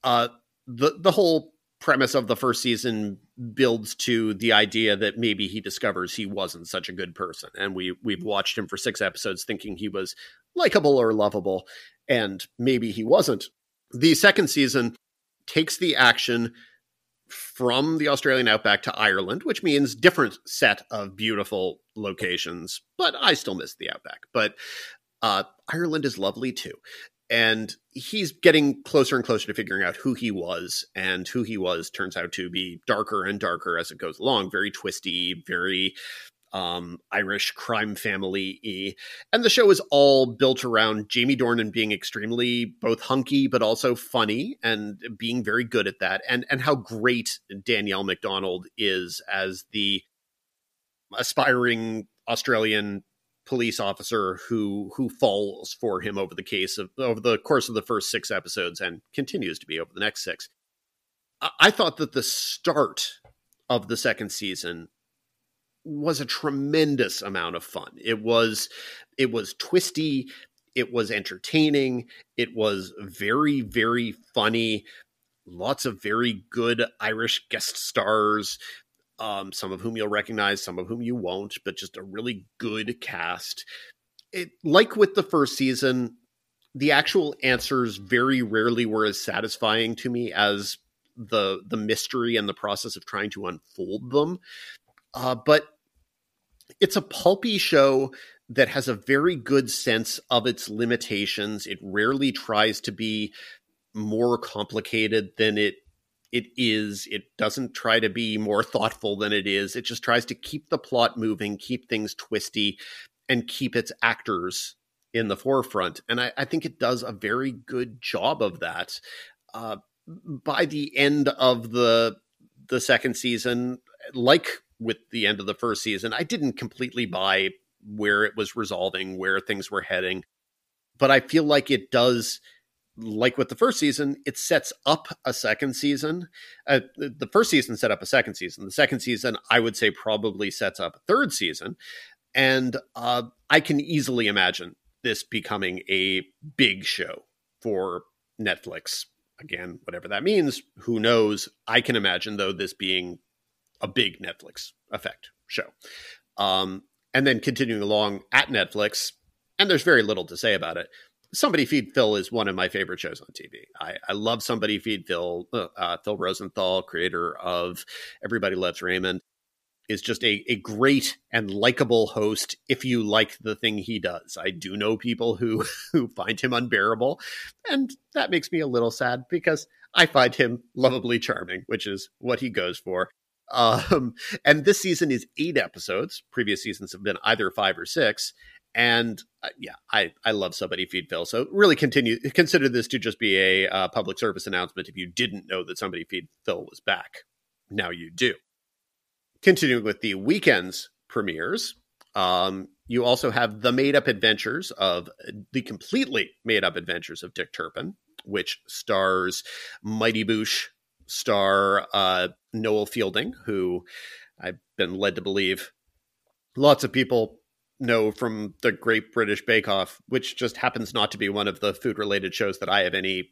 Uh, the the whole premise of the first season builds to the idea that maybe he discovers he wasn't such a good person and we we've watched him for 6 episodes thinking he was likable or lovable and maybe he wasn't the second season takes the action from the Australian outback to Ireland, which means different set of beautiful locations, but I still miss the outback. But uh, Ireland is lovely too and he's getting closer and closer to figuring out who he was and who he was turns out to be darker and darker as it goes along very twisty very um, irish crime family E. and the show is all built around jamie dornan being extremely both hunky but also funny and being very good at that and and how great danielle Macdonald is as the aspiring australian police officer who who falls for him over the case of over the course of the first six episodes and continues to be over the next six. I, I thought that the start of the second season was a tremendous amount of fun. It was it was twisty, it was entertaining, it was very very funny. Lots of very good Irish guest stars um, some of whom you'll recognize, some of whom you won't, but just a really good cast. It like with the first season, the actual answers very rarely were as satisfying to me as the the mystery and the process of trying to unfold them. Uh, but it's a pulpy show that has a very good sense of its limitations. It rarely tries to be more complicated than it it is. It doesn't try to be more thoughtful than it is. It just tries to keep the plot moving, keep things twisty, and keep its actors in the forefront. And I, I think it does a very good job of that. Uh, by the end of the the second season, like with the end of the first season, I didn't completely buy where it was resolving, where things were heading. But I feel like it does like with the first season, it sets up a second season. Uh, the first season set up a second season. The second season, I would say, probably sets up a third season. And uh, I can easily imagine this becoming a big show for Netflix. Again, whatever that means, who knows? I can imagine, though, this being a big Netflix effect show. Um, and then continuing along at Netflix, and there's very little to say about it Somebody Feed Phil is one of my favorite shows on TV. I, I love Somebody Feed Phil. Uh, uh, Phil Rosenthal, creator of Everybody Loves Raymond. is just a, a great and likable host if you like the thing he does. I do know people who who find him unbearable, and that makes me a little sad because I find him lovably charming, which is what he goes for. Um, and this season is eight episodes. Previous seasons have been either five or six. And uh, yeah, I, I love Somebody Feed Phil. So really continue consider this to just be a uh, public service announcement. If you didn't know that Somebody Feed Phil was back, now you do. Continuing with the weekends premieres, um, you also have the made up adventures of the completely made up adventures of Dick Turpin, which stars Mighty Boosh, star uh, Noel Fielding, who I've been led to believe lots of people know from the Great British Bake Off, which just happens not to be one of the food related shows that I have any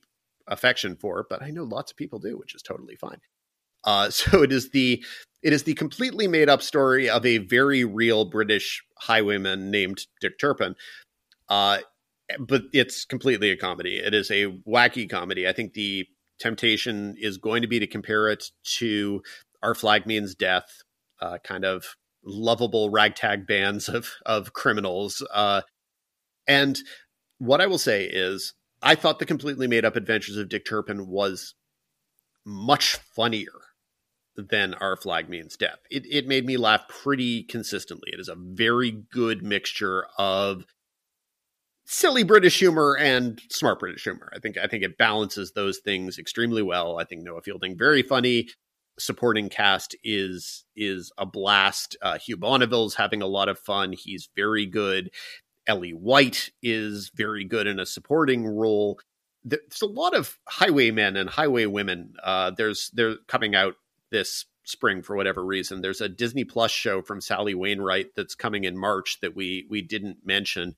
affection for, but I know lots of people do, which is totally fine. Uh, so it is the it is the completely made up story of a very real British highwayman named Dick Turpin. Uh, but it's completely a comedy. It is a wacky comedy. I think the temptation is going to be to compare it to Our Flag Means Death, uh, kind of lovable ragtag bands of of criminals. Uh, and what I will say is, I thought the completely made up Adventures of Dick Turpin was much funnier than Our Flag Means Death. It it made me laugh pretty consistently. It is a very good mixture of silly British humor and smart British humor. I think I think it balances those things extremely well. I think Noel Fielding very funny supporting cast is is a blast. Uh, Hugh Bonneville's having a lot of fun. He's very good. Ellie White is very good in a supporting role. There's a lot of highwaymen and highwaywomen. Uh, there's they're coming out this spring for whatever reason. There's a Disney Plus show from Sally Wainwright that's coming in March that we we didn't mention.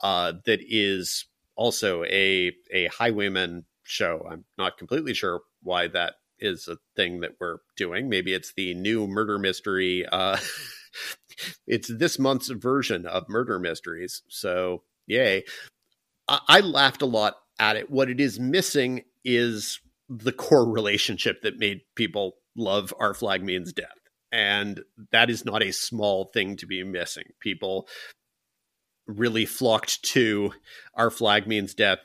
Uh, that is also a a highwayman show. I'm not completely sure why that is a thing that we're doing. Maybe it's the new murder mystery. Uh, it's this month's version of murder mysteries. So, yay. I-, I laughed a lot at it. What it is missing is the core relationship that made people love Our Flag Means Death. And that is not a small thing to be missing. People really flocked to Our Flag Means Death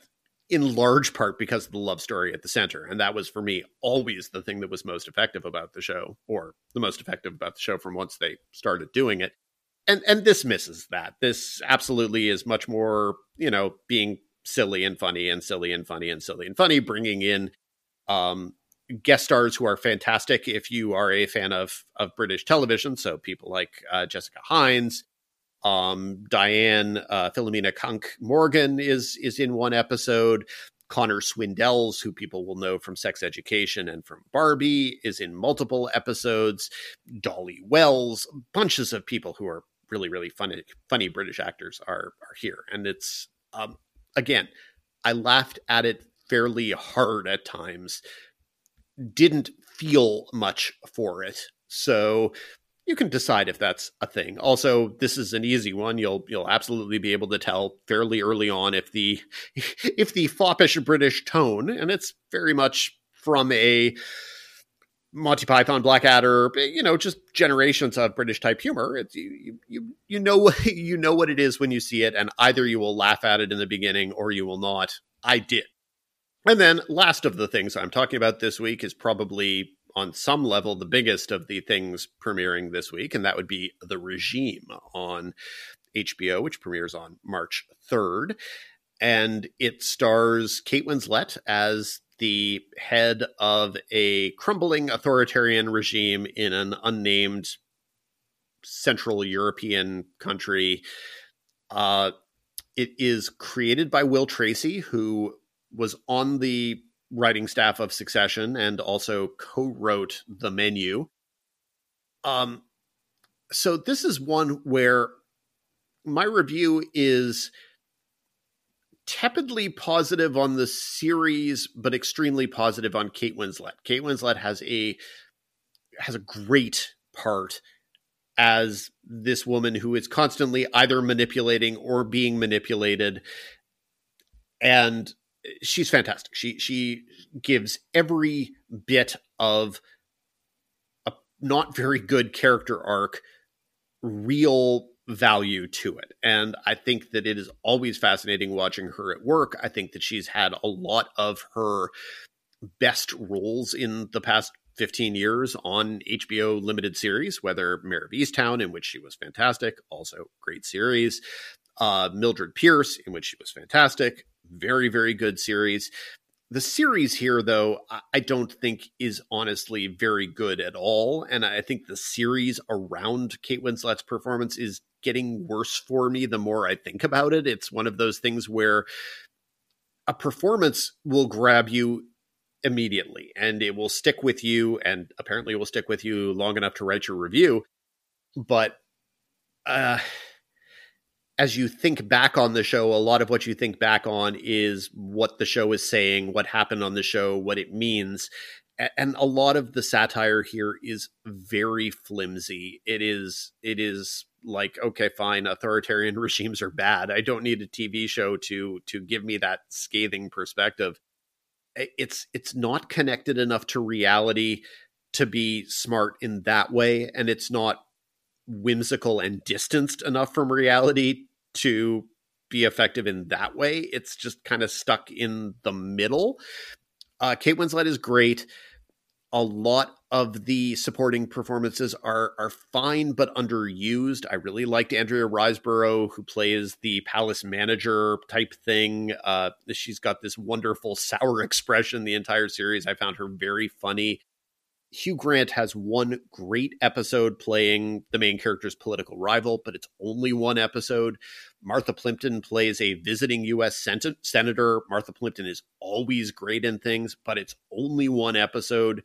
in large part because of the love story at the center. And that was for me always the thing that was most effective about the show, or the most effective about the show from once they started doing it. And and this misses that. This absolutely is much more, you know, being silly and funny and silly and funny and silly and funny, bringing in um, guest stars who are fantastic if you are a fan of of British television. So people like uh, Jessica Hynes, um, Diane uh, Philomena Cunk Morgan is is in one episode. Connor Swindells, who people will know from Sex Education and from Barbie, is in multiple episodes. Dolly Wells, bunches of people who are really really funny funny British actors are are here, and it's um, again, I laughed at it fairly hard at times. Didn't feel much for it. So you can decide if that's a thing. Also, this is an easy one. You'll you'll absolutely be able to tell fairly early on if the if the foppish British tone, and it's very much from a Monty Python, Blackadder, you know, just generations of British type humor. It's you, you you know you know what it is when you see it, and either you will laugh at it in the beginning or you will not. I did. And then last of the things I'm talking about this week is probably on some level the biggest of the things premiering this week, and that would be The Regime on HBO, which premieres on March 3rd. And it stars Kate Winslet as the head of a crumbling authoritarian regime in an unnamed Central European country. Uh, it is created by Will Tracy, who was on the writing staff of Succession and also co-wrote the menu. Um, so this is one where my review is tepidly positive on the series, but extremely positive on Kate Winslet. Kate Winslet has a has a great part as this woman who is constantly either manipulating or being manipulated and she's fantastic. She she gives every bit of a not very good character arc real value to it. And I think that it is always fascinating watching her at work. I think that she's had a lot of her best roles in the past 15 years on HBO limited series, whether Mare of Easttown, in which she was fantastic, also great series. Uh, Mildred Pierce, in which she was fantastic, very, very good series. The series here, though, I don't think is honestly very good at all. And I think the series around Kate Winslet's performance is getting worse for me the more I think about it. It's one of those things where a performance will grab you immediately and it will stick with you and apparently it will stick with you long enough to write your review. But uh as you think back on the show, a lot of what you think back on is what the show is saying, what happened on the show, what it means. And a lot of the satire here is very flimsy. It is it is like okay fine authoritarian regimes are bad i don't need a tv show to to give me that scathing perspective it's it's not connected enough to reality to be smart in that way and it's not whimsical and distanced enough from reality to be effective in that way. It's just kind of stuck in the middle. Uh, Kate Winslet is great. A lot of the supporting performances are are fine but underused. I really liked Andrea Riseborough, who plays the palace manager type thing. Uh, she's got this wonderful sour expression the entire series. I found her very funny. Hugh Grant has one great episode playing the main character's political rival, but it's only one episode. Martha Plimpton plays a visiting U.S. Sen- senator. Martha Plimpton is always great in things, but it's only one episode.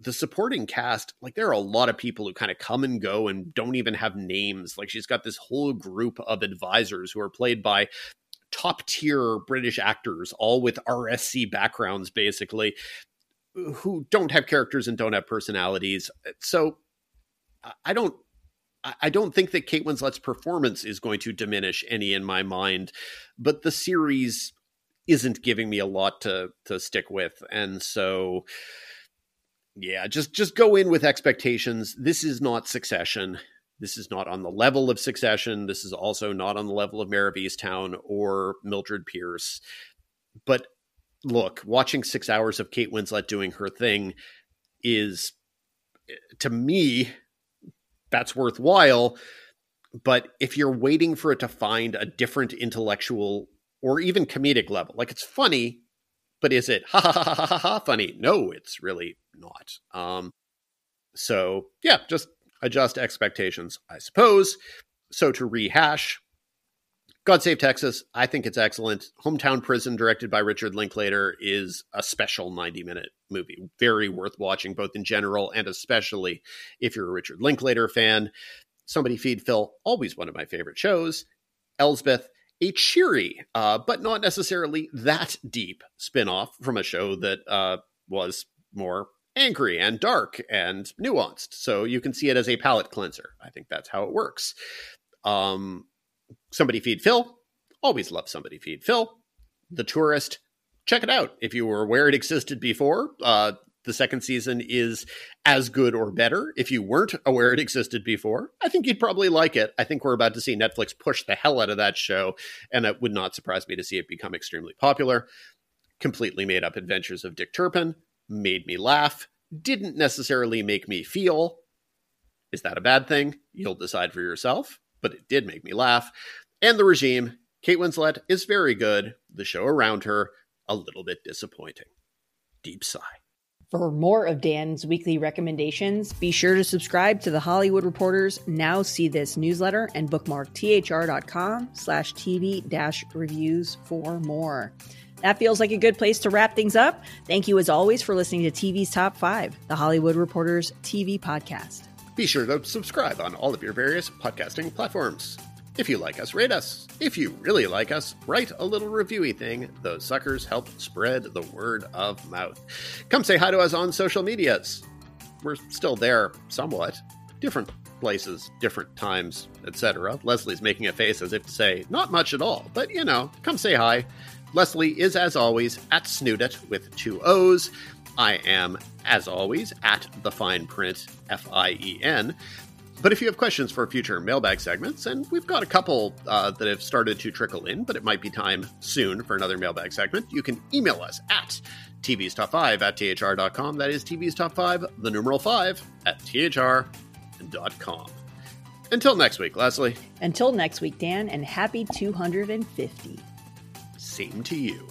The supporting cast, like, there are a lot of people who kind of come and go and don't even have names. Like, she's got this whole group of advisors who are played by top tier British actors, all with RSC backgrounds, basically who don't have characters and don't have personalities. So I don't I don't think that Kate Winslet's performance is going to diminish any in my mind, but the series isn't giving me a lot to to stick with, and so yeah, just just go in with expectations. This is not Succession. This is not on the level of Succession. This is also not on the level of Mare of Easttown or Mildred Pierce. But look, watching six hours of Kate Winslet doing her thing is, eh, to me, that's worthwhile. But if you're waiting for it to find a different intellectual or even comedic level, like it's funny, but is it ha ha ha ha ha, ha funny? No, it's really not. Um, so yeah, just adjust expectations, I suppose. So to rehash, God Save Texas, I think it's excellent. Hometown Prison, directed by Richard Linklater, is a special 90 minute movie. Very worth watching, both in general and especially if you're a Richard Linklater fan. Somebody Feed Phil, always one of my favorite shows. Elsbeth, a cheery, uh, but not necessarily that deep spinoff from a show that uh, was more angry and dark and nuanced. So you can see it as a palate cleanser. I think that's how it works. Um, Somebody Feed Phil. Always love Somebody Feed Phil. The Tourist. Check it out if you were aware it existed before. Uh, the second season is as good or better. If you weren't aware it existed before, I think you'd probably like it. I think we're about to see Netflix push the hell out of that show, and it would not surprise me to see it become extremely popular. Completely made up adventures of Dick Turpin made me laugh, didn't necessarily make me feel. Is that a bad thing? You'll decide for yourself but it did make me laugh. And the regime, Kate Winslet is very good. The show around her, a little bit disappointing. Deep sigh. For more of Dan's weekly recommendations, be sure to subscribe to the Hollywood Reporters Now See This newsletter and bookmark thr.com slash TV dash reviews for more. That feels like a good place to wrap things up. Thank you as always for listening to TV's Top 5, the Hollywood Reporters TV podcast. Be sure to subscribe on all of your various podcasting platforms. If you like us, rate us. If you really like us, write a little reviewy thing. Those suckers help spread the word of mouth. Come say hi to us on social medias. We're still there, somewhat. Different places, different times, etc. Lesley's making a face as if to say, not much at all, but you know, come say hi. Lesley is, as always, at Snoodit with two O's I am, as always, at the Fien Print F I E N. But if you have questions for future mailbag segments, and we've got a couple uh, that have started to trickle in, but it might be time soon for another mailbag segment, you can email us at TV's Top 5 at THR.com. That is TV's Top 5, the numeral 5 at THR.com. Until next week, Lesley. Until next week, Dan, and happy 250. Same to you.